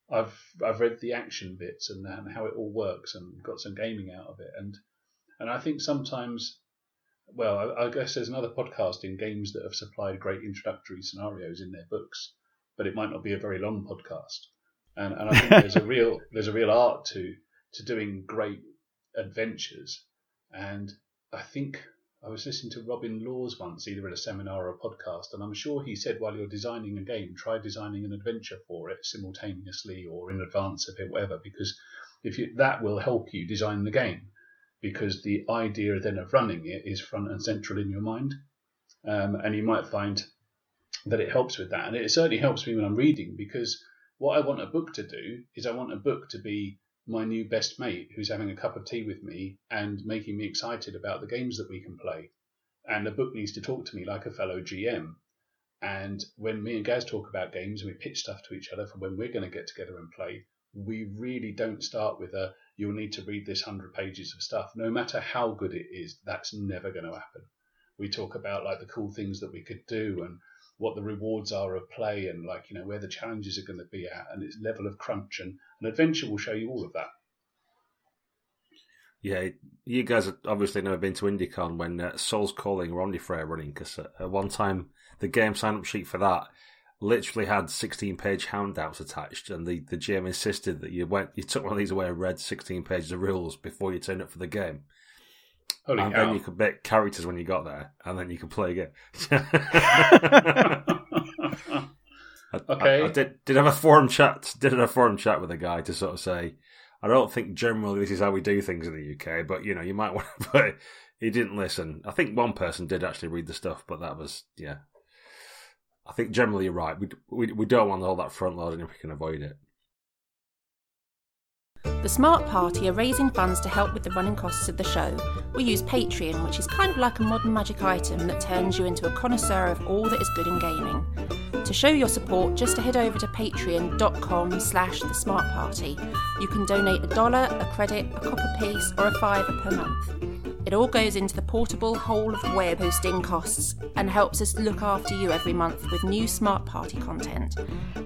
I've I've read the action bits and, and how it all works and got some gaming out of it. And and I think sometimes well, I, I, guess there's another podcast in games that have supplied great introductory scenarios in their books, but it might not be a very long podcast. And, and I think there's a <laughs> real there's a real art to to doing great adventures. And I think I was listening to Robin Laws once, either at a seminar or a podcast, and I'm sure he said while you're designing a game, try designing an adventure for it simultaneously or in advance of it, whatever, because if you, that will help you design the game because the idea then of running it is front and central in your mind. Um, and you might find that it helps with that. And it certainly helps me when I'm reading because what I want a book to do is I want a book to be my new best mate who's having a cup of tea with me and making me excited about the games that we can play. And the book needs to talk to me like a fellow GM. And when me and Gaz talk about games and we pitch stuff to each other for when we're going to get together and play, we really don't start with a you'll need to read this 100 pages of stuff. No matter how good it is, that's never going to happen. We talk about like the cool things that we could do and what the rewards are of play and like, you know, where the challenges are going to be at and its level of crunch and an adventure will show you all of that. Yeah, you guys have obviously never been to IndieCon when uh, Souls Calling or Omnifray running because at one time the game sign up sheet for that literally had 16 page handouts attached, and the, the GM insisted that you went, you took one of these away and read 16 pages of rules before you turned up for the game. Holy and cow. then you could make characters when you got there, and then you could play again. <laughs> okay. I, I, did did have a forum chat. Did have a forum chat with a guy to sort of say, I don't think generally this is how we do things in the UK, but you know, you might want to. But he didn't listen. I think one person did actually read the stuff, but that was yeah, I think generally you're right. We, we, we don't want all that front loading if we can avoid it. The Smart Party are raising funds to help with the running costs of the show. We use Patreon, which is kind of like a modern magic item that turns you into a connoisseur of all that is good in gaming. To show your support, just head over to patreon.com slash the smart party. You can donate a dollar, a credit, a copper piece, or a fiver per month. It all goes into the portable hole of web hosting costs and helps us look after you every month with new Smart Party content.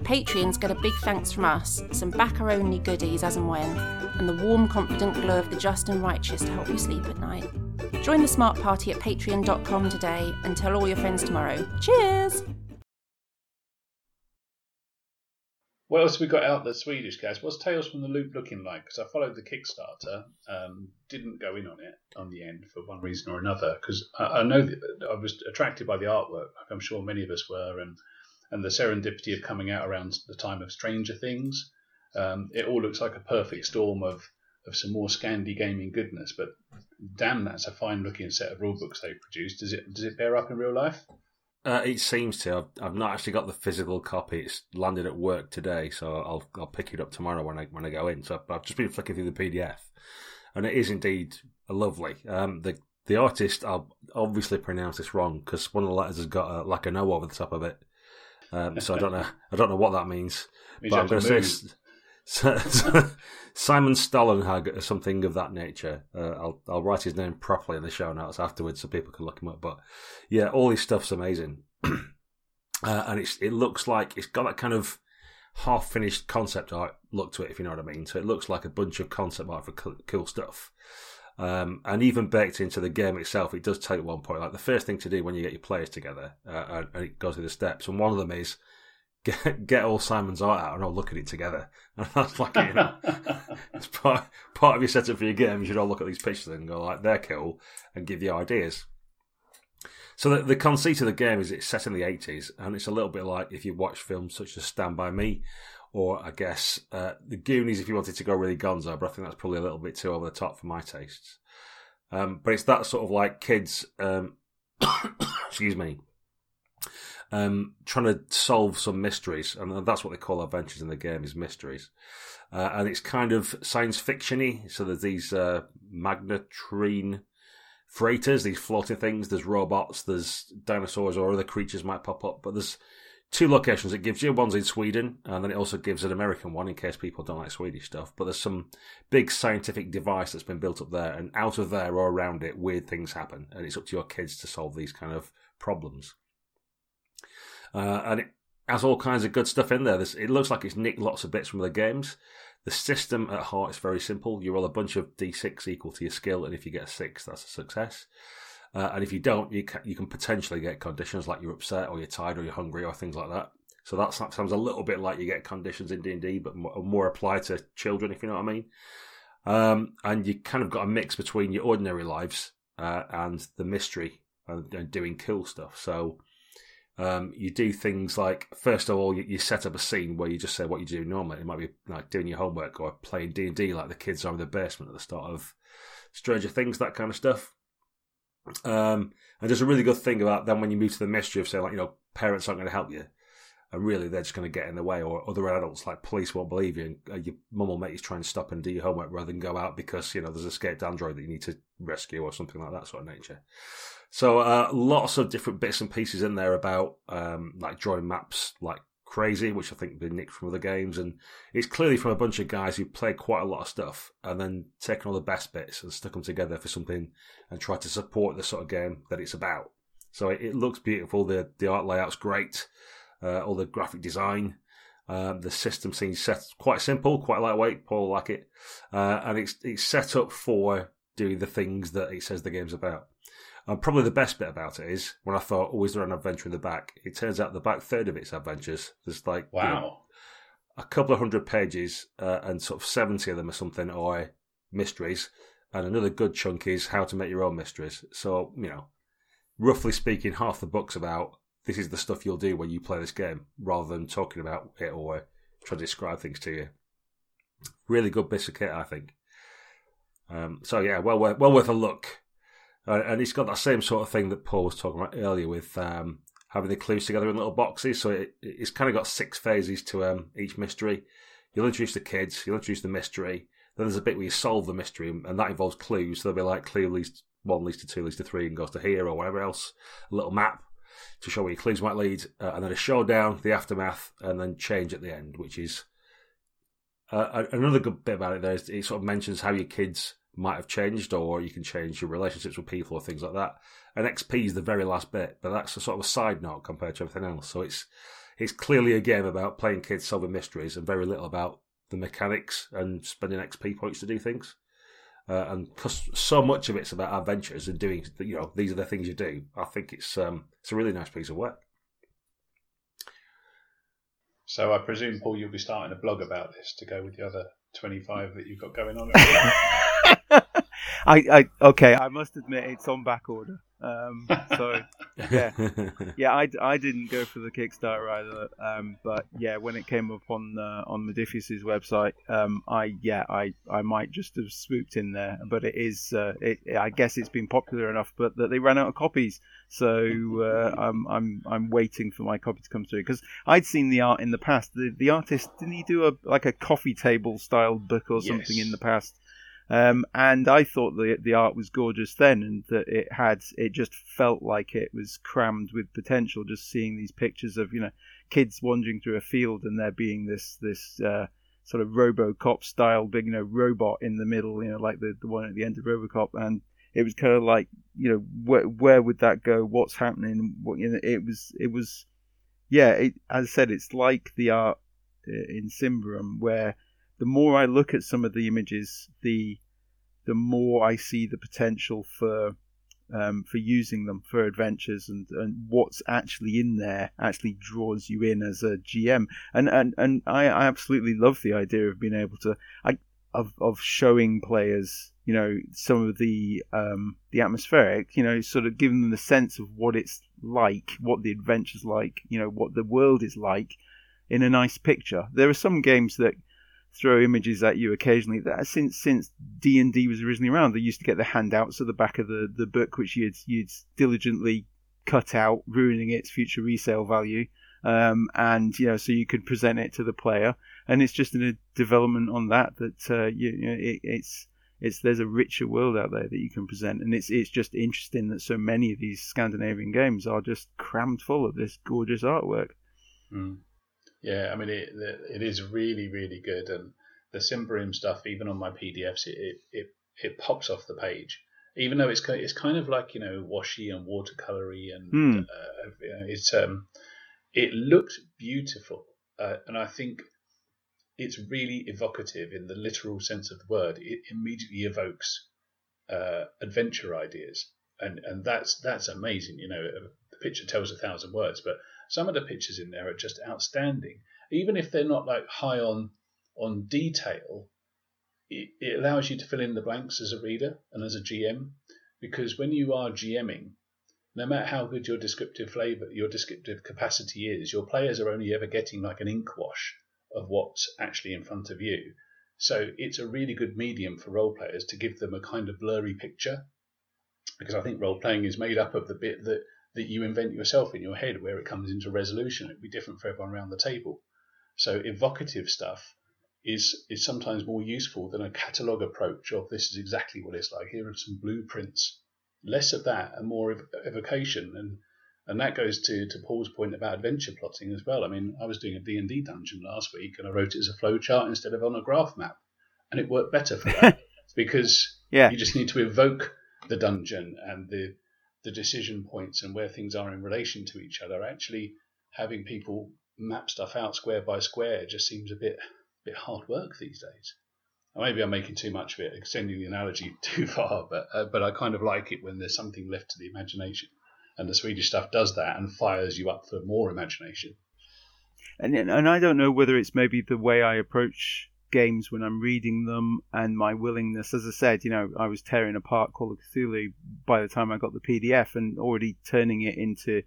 Patreons get a big thanks from us, some backer only goodies as and when, and the warm, confident glow of the just and righteous to help you sleep at night. Join the Smart Party at patreon.com today and tell all your friends tomorrow. Cheers! What else we got out the Swedish guys? What's Tales from the Loop looking like? Because I followed the Kickstarter, um, didn't go in on it on the end for one reason or another. Because I, I, know that I was attracted by the artwork, like I'm sure many of us were, and and the serendipity of coming out around the time of Stranger Things. Um, it all looks like a perfect storm of of some more Scandi gaming goodness. But damn, that's a fine looking set of rulebooks they've produced. Does it does it bear up in real life? Uh, it seems to. I've, I've, not actually got the physical copy. It's landed at work today, so I'll I'll pick it up tomorrow when I when I go in. So I've just been flicking through the PDF, and it is indeed lovely. Um, the the artist, I'll obviously pronounce this wrong because one of the letters has got a, like a no over the top of it. Um, so I don't know. I don't know what that means. <laughs> means but I'm going to say <laughs> Simon Stålenhag or something of that nature. Uh, I'll I'll write his name properly in the show notes afterwards so people can look him up. But yeah, all his stuff's amazing, <clears throat> uh, and it's it looks like it's got that kind of half finished concept art look to it, if you know what I mean. So it looks like a bunch of concept art for cool, cool stuff. Um, and even baked into the game itself, it does take one point. Like the first thing to do when you get your players together, uh, and it goes through the steps, and one of them is get, get all Simon's art out and all look at it together. <laughs> And that's like, you know, <laughs> it's part, part of your setup for your game. You should all look at these pictures and go, like, they're cool and give you ideas. So the, the conceit of the game is it's set in the 80s and it's a little bit like if you watch films such as Stand By Me or I guess uh, The Goonies if you wanted to go really gonzo, but I think that's probably a little bit too over the top for my tastes. Um, but it's that sort of like kids, um, <coughs> excuse me, um, trying to solve some mysteries, and that's what they call adventures in the game is mysteries. Uh, and it's kind of science fictiony. So there's these uh, magnetrine freighters, these floating things. There's robots. There's dinosaurs or other creatures might pop up. But there's two locations it gives you. One's in Sweden, and then it also gives an American one in case people don't like Swedish stuff. But there's some big scientific device that's been built up there, and out of there or around it, weird things happen, and it's up to your kids to solve these kind of problems. Uh, and it has all kinds of good stuff in there. There's, it looks like it's nicked lots of bits from the games. The system at heart is very simple. You roll a bunch of d6 equal to your skill, and if you get a six, that's a success. Uh, and if you don't, you can, you can potentially get conditions like you're upset, or you're tired, or you're hungry, or things like that. So that sounds a little bit like you get conditions in D and D, but more, more applied to children, if you know what I mean. Um, and you kind of got a mix between your ordinary lives uh, and the mystery and, and, doing cool stuff. So um, you do things like first of all you, you, set up a scene where you just say what you do normally. It might be like doing your homework or playing D and D like the kids are in the basement at the start of Stranger Things, that kind of stuff. Um, and there's a really good thing about then when you move to the mystery of saying like you know parents aren't going to help you, and really they're just going to get in the way, or other adults like police won't believe you, and uh, your mum will make you try and stop and do your homework rather than go out because you know there's a escaped android that you need to rescue or something like that sort of nature. So uh, lots of different bits and pieces in there about um, like drawing maps like crazy, which I think been nicked from other games, and it's clearly from a bunch of guys who played quite a lot of stuff and then taken all the best bits and stuck them together for something and tried to support the sort of game that it's about. So it, it looks beautiful. The the art layout's great. Uh, all the graphic design. Um, the system seems set quite simple, quite lightweight. Paul like it, uh, and it's it's set up for doing the things that it says the game's about. And probably the best bit about it is when I thought, oh, is there an adventure in the back? It turns out the back third of it's adventures. There's like wow, you know, a couple of hundred pages, uh, and sort of seventy of them or something or mysteries, and another good chunk is how to make your own mysteries. So you know, roughly speaking, half the book's about this is the stuff you'll do when you play this game, rather than talking about it or trying to describe things to you. Really good bits of kit, I think. Um, so yeah, well worth well worth a look. And it's got that same sort of thing that Paul was talking about earlier with um, having the clues together in little boxes. So it, it's kind of got six phases to um, each mystery. You'll introduce the kids, you'll introduce the mystery, Then there's a bit where you solve the mystery, and that involves clues. So there'll be like clue leads one leads to two, leads to three, and goes to here or whatever else. A little map to show where your clues might lead, uh, and then a showdown, the aftermath, and then change at the end, which is uh, another good bit about it. There is it sort of mentions how your kids might have changed, or you can change your relationships with people or things like that. And XP is the very last bit, but that's a sort of a side note compared to everything else. So it's it's clearly a game about playing kids solving mysteries and very little about the mechanics and spending XP points to do things. Uh, and because so much of it's about adventures and doing, you know, these are the things you do. I think it's um, it's a really nice piece of work. So I presume, Paul, you'll be starting a blog about this to go with the other twenty-five that you've got going on. <laughs> <laughs> I, I okay. I must admit it's on back order. Um, so <laughs> yeah, yeah. I, I didn't go for the Kickstarter either. Um, but yeah, when it came up on uh, on Modiphius's website, um, I yeah, I, I might just have swooped in there. But it is, uh, it, I guess it's been popular enough, but that they ran out of copies. So uh, I'm I'm I'm waiting for my copy to come through because I'd seen the art in the past. The the artist didn't he do a like a coffee table style book or something yes. in the past? Um, and I thought the the art was gorgeous then, and that it had it just felt like it was crammed with potential. Just seeing these pictures of you know kids wandering through a field and there being this this uh, sort of RoboCop style big you know robot in the middle, you know like the the one at the end of RoboCop, and it was kind of like you know where where would that go? What's happening? What you know it was it was yeah. It, as I said, it's like the art uh, in Symbaroum where the more I look at some of the images, the the more I see the potential for um, for using them for adventures and, and what's actually in there actually draws you in as a GM. And and, and I, I absolutely love the idea of being able to I of of showing players you know some of the um, the atmospheric you know sort of giving them the sense of what it's like, what the adventure's like, you know what the world is like in a nice picture. There are some games that throw images at you occasionally. That since since D and D was originally around, they used to get the handouts at the back of the, the book, which you'd you'd diligently cut out, ruining its future resale value. Um, and you know, so you could present it to the player, and it's just a development on that that uh, you, you know, it, it's it's there's a richer world out there that you can present, and it's it's just interesting that so many of these Scandinavian games are just crammed full of this gorgeous artwork. Mm. Yeah, I mean it. It is really, really good, and the Symbaroum stuff, even on my PDFs, it it it pops off the page. Even though it's it's kind of like you know washy and watercolory, and hmm. uh, it's um it looked beautiful, uh, and I think it's really evocative in the literal sense of the word. It immediately evokes uh, adventure ideas, and and that's that's amazing. You know, the picture tells a thousand words, but some of the pictures in there are just outstanding. Even if they're not like high on on detail, it, it allows you to fill in the blanks as a reader and as a GM. Because when you are GMing, no matter how good your descriptive flavor, your descriptive capacity is, your players are only ever getting like an ink wash of what's actually in front of you. So it's a really good medium for role players to give them a kind of blurry picture. Because I think role playing is made up of the bit that that you invent yourself in your head where it comes into resolution. It'd be different for everyone around the table. So evocative stuff is is sometimes more useful than a catalogue approach of this is exactly what it's like. Here are some blueprints. Less of that and more ev- evocation and and that goes to, to Paul's point about adventure plotting as well. I mean, I was doing a D&D dungeon last week and I wrote it as a flow chart instead of on a graph map. And it worked better for that <laughs> because yeah. you just need to evoke the dungeon and the the decision points and where things are in relation to each other. Actually, having people map stuff out square by square just seems a bit bit hard work these days. maybe I'm making too much of it, extending the analogy <laughs> too far, but uh, but I kind of like it when there's something left to the imagination, and the Swedish stuff does that and fires you up for more imagination. And and I don't know whether it's maybe the way I approach games when I'm reading them and my willingness. As I said, you know, I was tearing apart Call of Cthulhu by the time I got the PDF and already turning it into,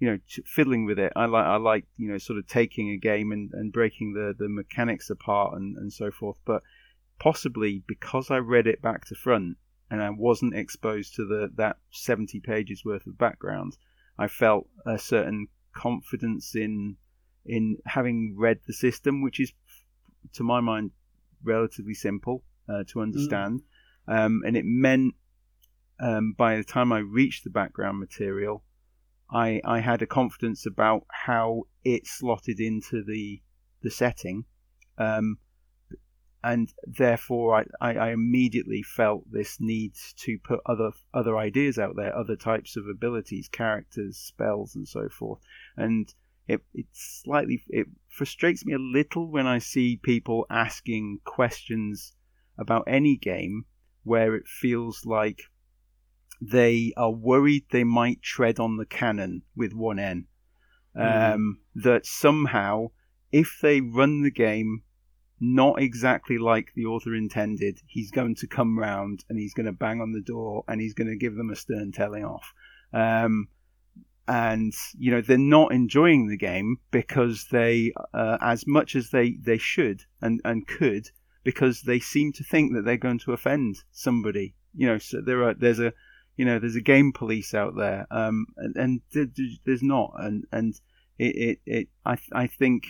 you know, fiddling with it. I like, I like, you know, sort of taking a game and, and breaking the, the mechanics apart and, and so forth. But possibly because I read it back to front and I wasn't exposed to the that 70 pages worth of background, I felt a certain confidence in in having read the system, which is to my mind, relatively simple uh, to understand, mm. um, and it meant um, by the time I reached the background material, I I had a confidence about how it slotted into the the setting, um, and therefore I, I, immediately felt this need to put other other ideas out there, other types of abilities, characters, spells, and so forth. And it it slightly it frustrates me a little when I see people asking questions about any game where it feels like they are worried they might tread on the canon with one N. Mm. Um, that somehow, if they run the game not exactly like the author intended, he's going to come round and he's going to bang on the door and he's going to give them a stern telling off. Um, and you know they're not enjoying the game because they, uh, as much as they, they should and, and could, because they seem to think that they're going to offend somebody. You know, so there are there's a you know there's a game police out there, um, and, and there's not, and and it, it, it I I think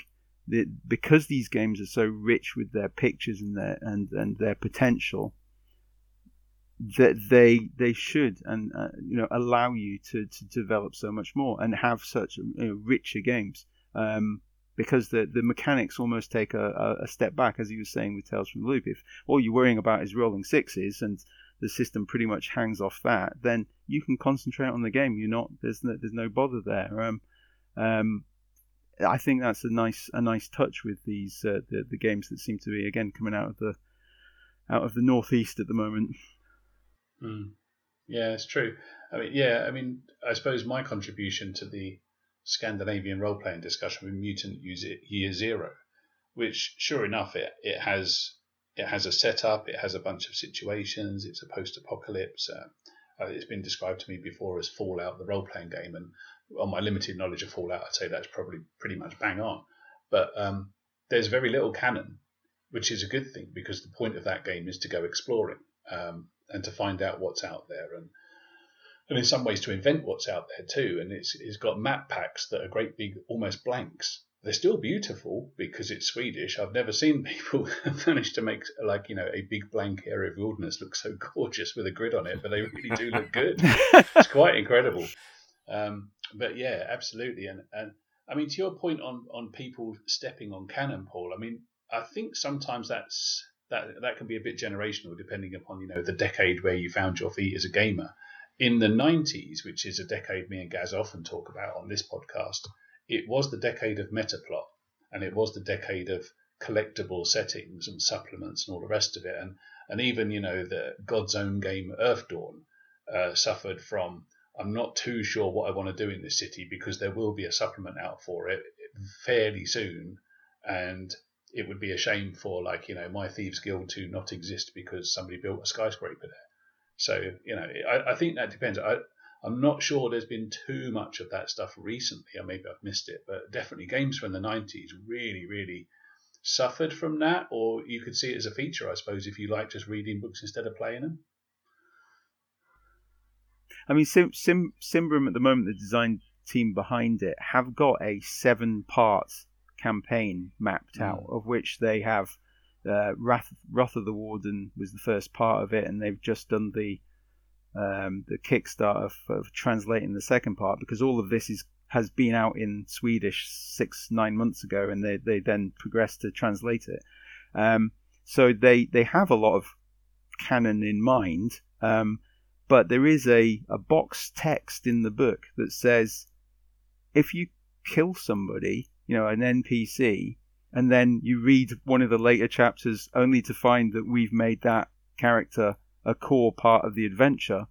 that because these games are so rich with their pictures and their and, and their potential that they they should and uh, you know allow you to, to develop so much more and have such you know, richer games. Um, because the the mechanics almost take a, a, step back as you were saying with Tales from the Loop. If all you're worrying about is rolling sixes and the system pretty much hangs off that then you can concentrate on the game. You're not there's no, there's no bother there. Um, um, I think that's a nice a nice touch with these uh, the the games that seem to be again coming out of the out of the northeast at the moment. Mm. Yeah, it's true. I mean, yeah, I mean, I suppose my contribution to the Scandinavian role playing discussion with Mutant Year Zero, which sure enough it it has it has a setup, it has a bunch of situations, it's a post apocalypse. Uh, uh, it's been described to me before as Fallout, the role playing game, and on my limited knowledge of Fallout, I'd say that's probably pretty much bang on. But um, there's very little canon, which is a good thing because the point of that game is to go exploring um, and to find out what's out there and and in some ways to invent what's out there too. And it's it's got map packs that are great big almost blanks. They're still beautiful because it's Swedish. I've never seen <laughs> people manage to make like you know a big blank area of wilderness look so gorgeous with a grid on it, but they really do look good. <laughs> it's quite incredible. Um, but yeah, absolutely. And and I mean, to your point on on people stepping on canon, Paul. I mean, I think sometimes that's that that can be a bit generational, depending upon you know the decade where you found your feet as a gamer. In the 90s, which is a decade me and Gaz often talk about on this podcast, it was the decade of metaplot, and it was the decade of collectible settings and supplements and all the rest of it. And and even you know the God's own game Earthdawn uh, suffered from I'm not too sure what I want to do in this city because there will be a supplement out for it fairly soon, and it would be a shame for like you know my thieves guild to not exist because somebody built a skyscraper there. So you know I, I think that depends. I I'm not sure there's been too much of that stuff recently, or maybe I've missed it, but definitely games from the 90s really really suffered from that, or you could see it as a feature, I suppose, if you like just reading books instead of playing them. I mean, Sim, Sim Symbaroum at the moment, the design team behind it have got a seven-part campaign mapped mm. out, of which they have uh, Wrath, Wrath of the Warden was the first part of it, and they've just done the um, the Kickstarter for, for translating the second part because all of this is has been out in Swedish six nine months ago, and they they then progressed to translate it. Um, so they they have a lot of canon in mind. Um, but there is a, a box text in the book that says if you kill somebody, you know, an NPC, and then you read one of the later chapters only to find that we've made that character a core part of the adventure,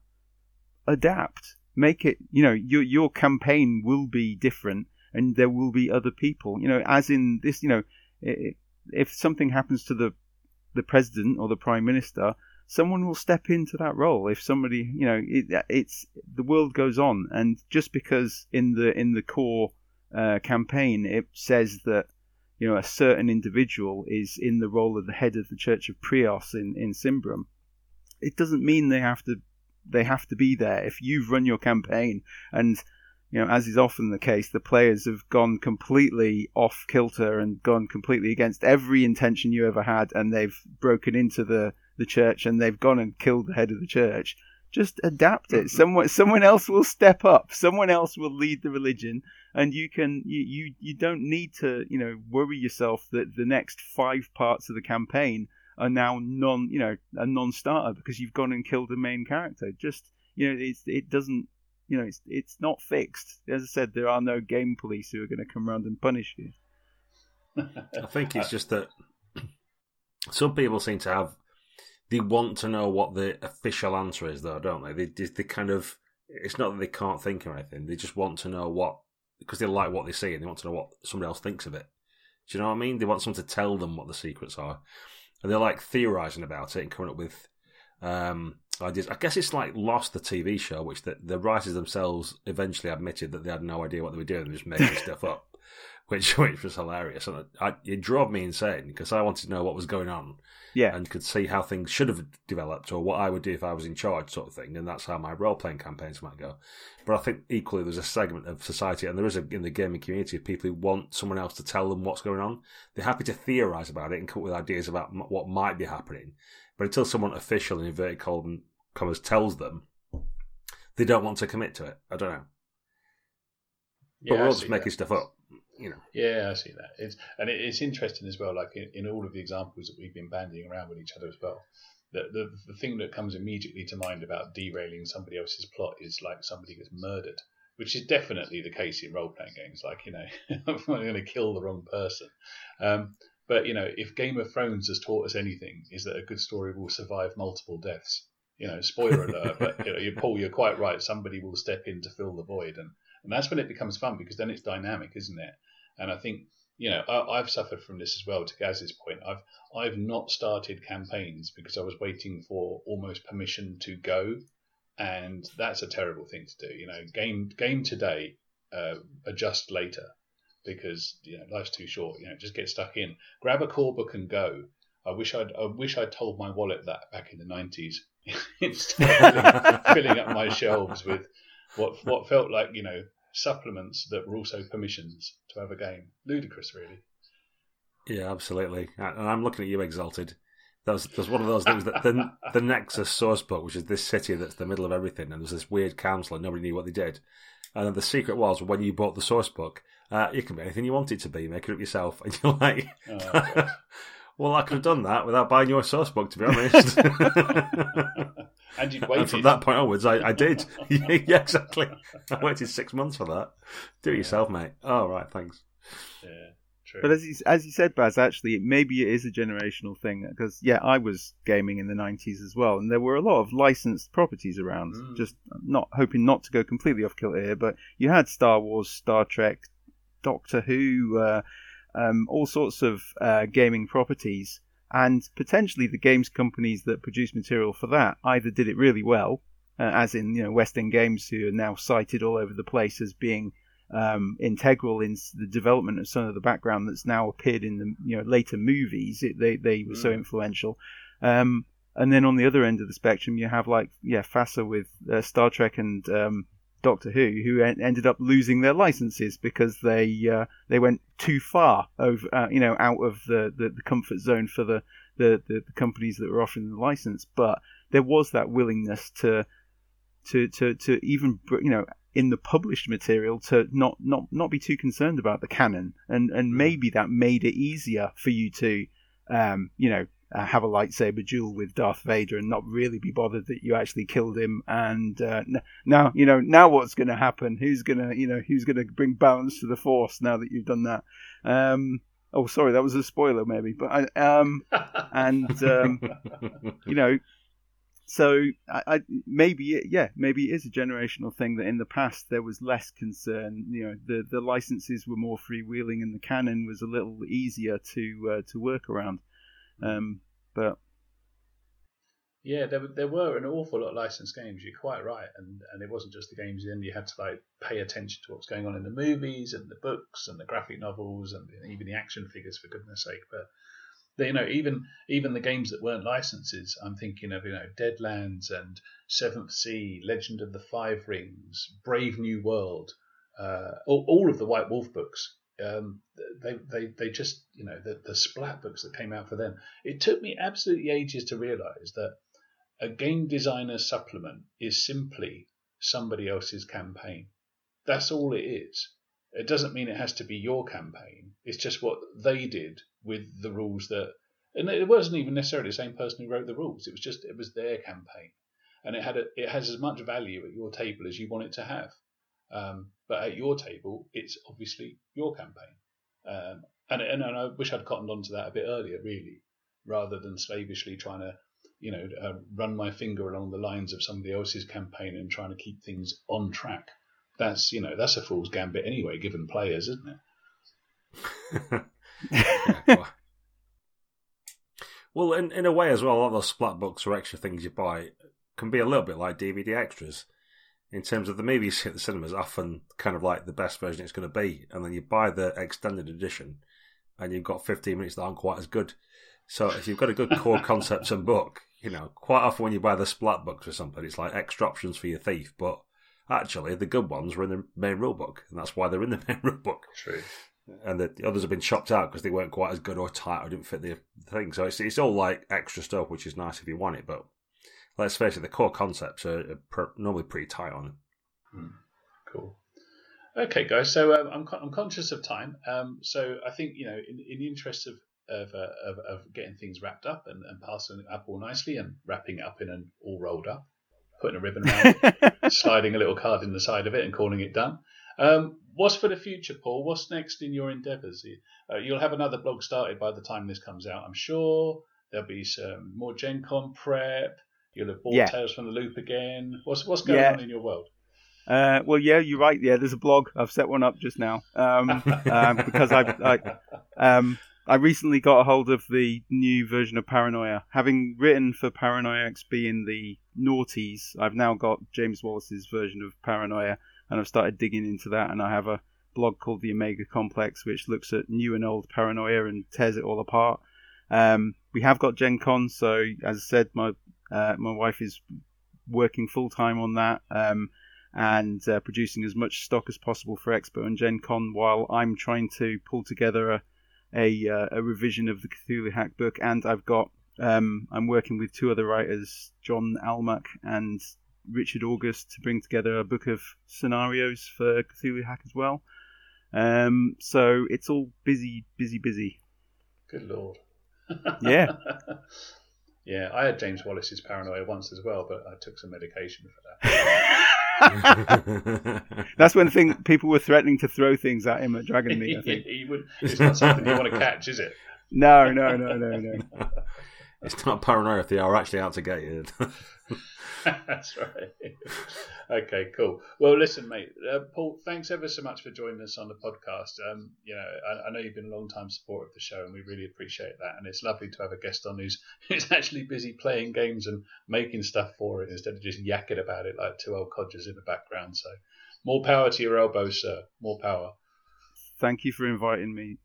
adapt. Make it, you know, your your campaign will be different, and there will be other people. You know, as in this, you know, if something happens to the the president or the prime minister, someone will step into that role if somebody you know it, it's the world goes on and just because in the in the core uh, campaign it says that you know a certain individual is in the role of the head of the church of prios in in Symbaroum it doesn't mean they have to they have to be there if you've run your campaign and you know, as is often the case, the players have gone completely off kilter and gone completely against every intention you ever had, and they've broken into the, the church and they've gone and killed the head of the church. Just adapt it. Mm-hmm. Someone someone else will step up. Someone else will lead the religion, and you can you, you you don't need to you know worry yourself that the next five parts of the campaign are now non you know a non-starter because you've gone and killed the main character. Just you know it it doesn't you know, it's it's not fixed. As I said, there are no game police who are going to come around and punish you. <laughs> I think it's just that <clears throat> some people seem to have they want to know what the official answer is, though, don't they? They they kind of it's not that they can't think of anything; they just want to know what because they like what they see and they want to know what somebody else thinks of it. Do you know what I mean? They want someone to tell them what the secrets are, and they're like theorizing about it and coming up with um, ideas. I guess it's like Lost, the TV show, which the, the writers themselves eventually admitted that they had no idea what they were doing, they were just making <laughs> stuff up, which <laughs> which was hilarious. And I, it drove me insane because I wanted to know what was going on, yeah, and could see how things should have developed or what I would do if I was in charge, sort of thing. And that's how my role playing campaigns might go. But I think equally there's a segment of society, and there is a, in the gaming community of people who want someone else to tell them what's going on. They're happy to theorize about it and come up with ideas about what might be happening but until someone official in inverted commas tells them, they don't want to commit to it. I don't know. Yeah, but we're all just making that. stuff up, you know. Yeah, I see that. It's and it's interesting as well. Like in, in all of the examples that we've been bandying around with each other as well, the, the the thing that comes immediately to mind about derailing somebody else's plot is like somebody gets murdered, which is definitely the case in role playing games. Like you know, <laughs> I'm going to kill the wrong person. Um, but you know, if Game of Thrones has taught us anything, is that a good story will survive multiple deaths. You know, spoiler alert, but you know, you, Paul, you're quite right. Somebody will step in to fill the void, and and that's when it becomes fun because then it's dynamic, isn't it? And I think you know I, have suffered from this as well. To Gaz's point, I've I've not started campaigns because I was waiting for almost permission to go, and that's a terrible thing to do. You know, game game today, uh, adjust later because you know life's too short. You know, just get stuck in, grab a core book and go. I wish I'd I wish I'd told my wallet that back in the nineties <laughs> instead of filling, up my shelves with what what felt like you know supplements that were also permissions to have a game. Ludicrous, really. Yeah, absolutely. And I'm looking at you, exalted. There's there's one of those things that the the Nexus source book, which is this city that's the middle of everything, and there's this weird council and nobody knew what they did. And the secret was when you bought the source book, uh, it can be anything you want it to be. Make it up yourself. <laughs> And you're like, oh, <laughs> well, I could have done that without buying your source book, to be honest. <laughs> and you waited. And from that point onwards, I, I did. <laughs> yeah, exactly. I waited six months for that. Do it yeah. yourself, mate. Oh, right, thanks. Yeah. True. But as you, as you said, Baz, actually, maybe it is a generational thing because yeah, I was gaming in the '90s as well, and there were a lot of licensed properties around. Mm. Just not hoping not to go completely off kilter here, but you had Star Wars, Star Trek, Doctor Who, uh, um, all sorts of uh, gaming properties, and potentially the games companies that produce material for that either did it really well, uh, as in you know West End Games, who are now cited all over the place as being um, integral in the development of some of the background that's now appeared in the you know later movies. It, they they were mm. so influential. Um, and then on the other end of the spectrum, you have like yeah, FASA with uh, Star Trek and um, Doctor Who, who en- ended up losing their licenses because they uh, they went too far over, uh, you know, out of the, the, the, comfort zone for the, the, the, companies that were offering the license. But there was that willingness to to to to even you know in the published material to not not not be too concerned about the canon, and and mm. maybe that made it easier for you to um, you know uh, have a lightsaber duel with Darth Vader and not really be bothered that you actually killed him. And uh, now, you know, now what's going to happen? Who's going to, you know, who's going to bring balance to the Force now that you've done that? Um, oh, sorry, that was a spoiler, maybe. But I, um, <laughs> and um, you know, so I, I, maybe it, yeah, maybe it is a generational thing that in the past there was less concern. You know, the the licenses were more freewheeling and the canon was a little easier to uh, to work around. Um, but yeah, there, there were an awful lot of licensed games. You're quite right, and and it wasn't just the games. In you had to like pay attention to what's going on in the movies and the books and the graphic novels and even the action figures, for goodness sake. But you know, even even the games that weren't licenses, I'm thinking of you know Deadlands and Seventh Sea, Legend of the Five Rings, Brave New World. uh, all, all, of the White Wolf books. Um, they, they, they just, you know, the, the splat books that came out for them. It took me absolutely ages to realize that a game designer supplement is simply somebody else's campaign. That's all it is. It doesn't mean it has to be your campaign. It's just what they did with the rules that, and it wasn't even necessarily the same person who wrote the rules. It was just it was their campaign, and it had a, it has as much value at your table as you want it to have. Um, but at your table, it's obviously your campaign. Um, and, and, and, I wish I'd cottoned onto that a bit earlier, really, rather than slavishly trying to, you know, uh, run my finger along the lines of somebody else's campaign and trying to keep things on track. That's, you know, that's a fool's gambit anyway, given players, isn't it? yeah, <laughs> well, in, in a way as well, a lot of those splat books or extra things you buy can be a little bit like DVD extras in terms of the movies hit the cinemas often kind of like the best version it's going to be, and then you buy the extended edition, and you've got 15 minutes that aren't quite as good. So if you've got a good core <laughs> concept and book, you know, quite often when you buy the splat books or something, it's like extra options for your thief, but actually the good ones were in the main rule book, and that's why they're in the <laughs> main rule book. True. And the, the others have been chopped out because they weren't quite as good or tight or didn't fit the thing. So it's it's all like extra stuff, which is nice if you want it, but let's face it, the core concepts are, are normally pretty tight on it. Hmm. Cool. Okay, guys. So um, I'm I'm conscious of time. Um, so I think you know, in, in the interest of of, uh, of, of getting things wrapped up and, and passing it up all nicely and wrapping it up in an all rolled up, putting a ribbon around it, <laughs> sliding a little card in the side of it, and calling it done. Um, what's for the future, Paul? What's next in your endeavours? Uh, you'll have another blog started by the time this comes out, I'm sure. There'll be some more Gen Con prep. You'll have bought yeah. Tales from the Loop again. What's what's going yeah. on in your world? Uh, well, yeah, you're right. Yeah, there's a blog. I've set one up just now um, um, <laughs> because I, I, um, I recently got a hold of the new version of Paranoia. Having written for Paranoia XP in the noughties, I've now got James Wallis's version of Paranoia, and I've started digging into that. And I have a blog called the Omega Complex, which looks at new and old Paranoia and tears it all apart. Um, we have got Gen Con, so as I said, my uh, my wife is working full time on that um, and uh, producing as much stock as possible for Expo and Gen Con while I'm trying to pull together a a, uh, a revision of the Cthulhu Hack book. And I've got um, I'm working with two other writers, John Almack and Richard August, to bring together a book of scenarios for Cthulhu Hack as well. Um, so it's all busy, busy, busy. Good lord. <laughs> yeah. <laughs> Yeah, I had James Wallis's paranoia once as well, but I took some medication for that. <laughs> That's when thing, people were threatening to throw things at him at Dragonmeet. I <laughs> think he would, it's not something you want to catch, is it? <laughs> No, no, no, no, no. It's not paranoia if they are actually out to get you. <laughs> That's right. okay, cool. Well, listen, mate, uh, Paul, thanks ever so much for joining us on the podcast. Um, you know, I, I, know you've been a long time supporter of the show, and we really appreciate that. And it's lovely to have a guest on who's <laughs> who's actually busy playing games and making stuff for it instead of just yakking about it like two old codgers in the background. So, more power to your elbows, sir. More power. Thank you for inviting me.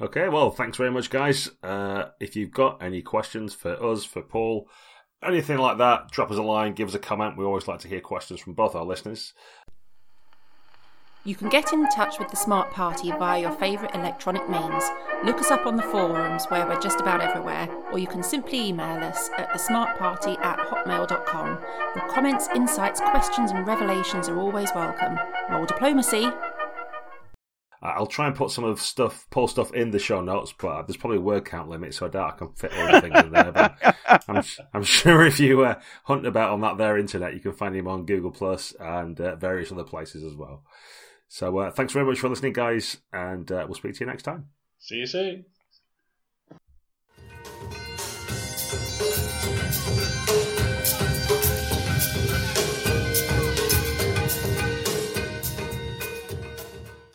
Okay, well, thanks very much, guys. Uh, if you've got any questions for us, for Paul, anything like that, drop us a line, give us a comment. We always like to hear questions from both our listeners. You can get in touch with the Smart Party via your favourite electronic means. Look us up on the forums where we're just about everywhere, or you can simply email us at thesmartparty at hotmail.com. Your comments, insights, questions, and revelations are always welcome. Roll diplomacy! I'll try and put some of stuff, Paul stuff in the show notes, but there's probably a word count limit, so I doubt I can fit all the things in there. But I'm, <laughs> I'm sure if you uh, hunt about on that there internet, you can find him on Google Plus and uh, various other places as well. So uh, thanks very much for listening, guys, and uh, we'll speak to you next time. See you soon.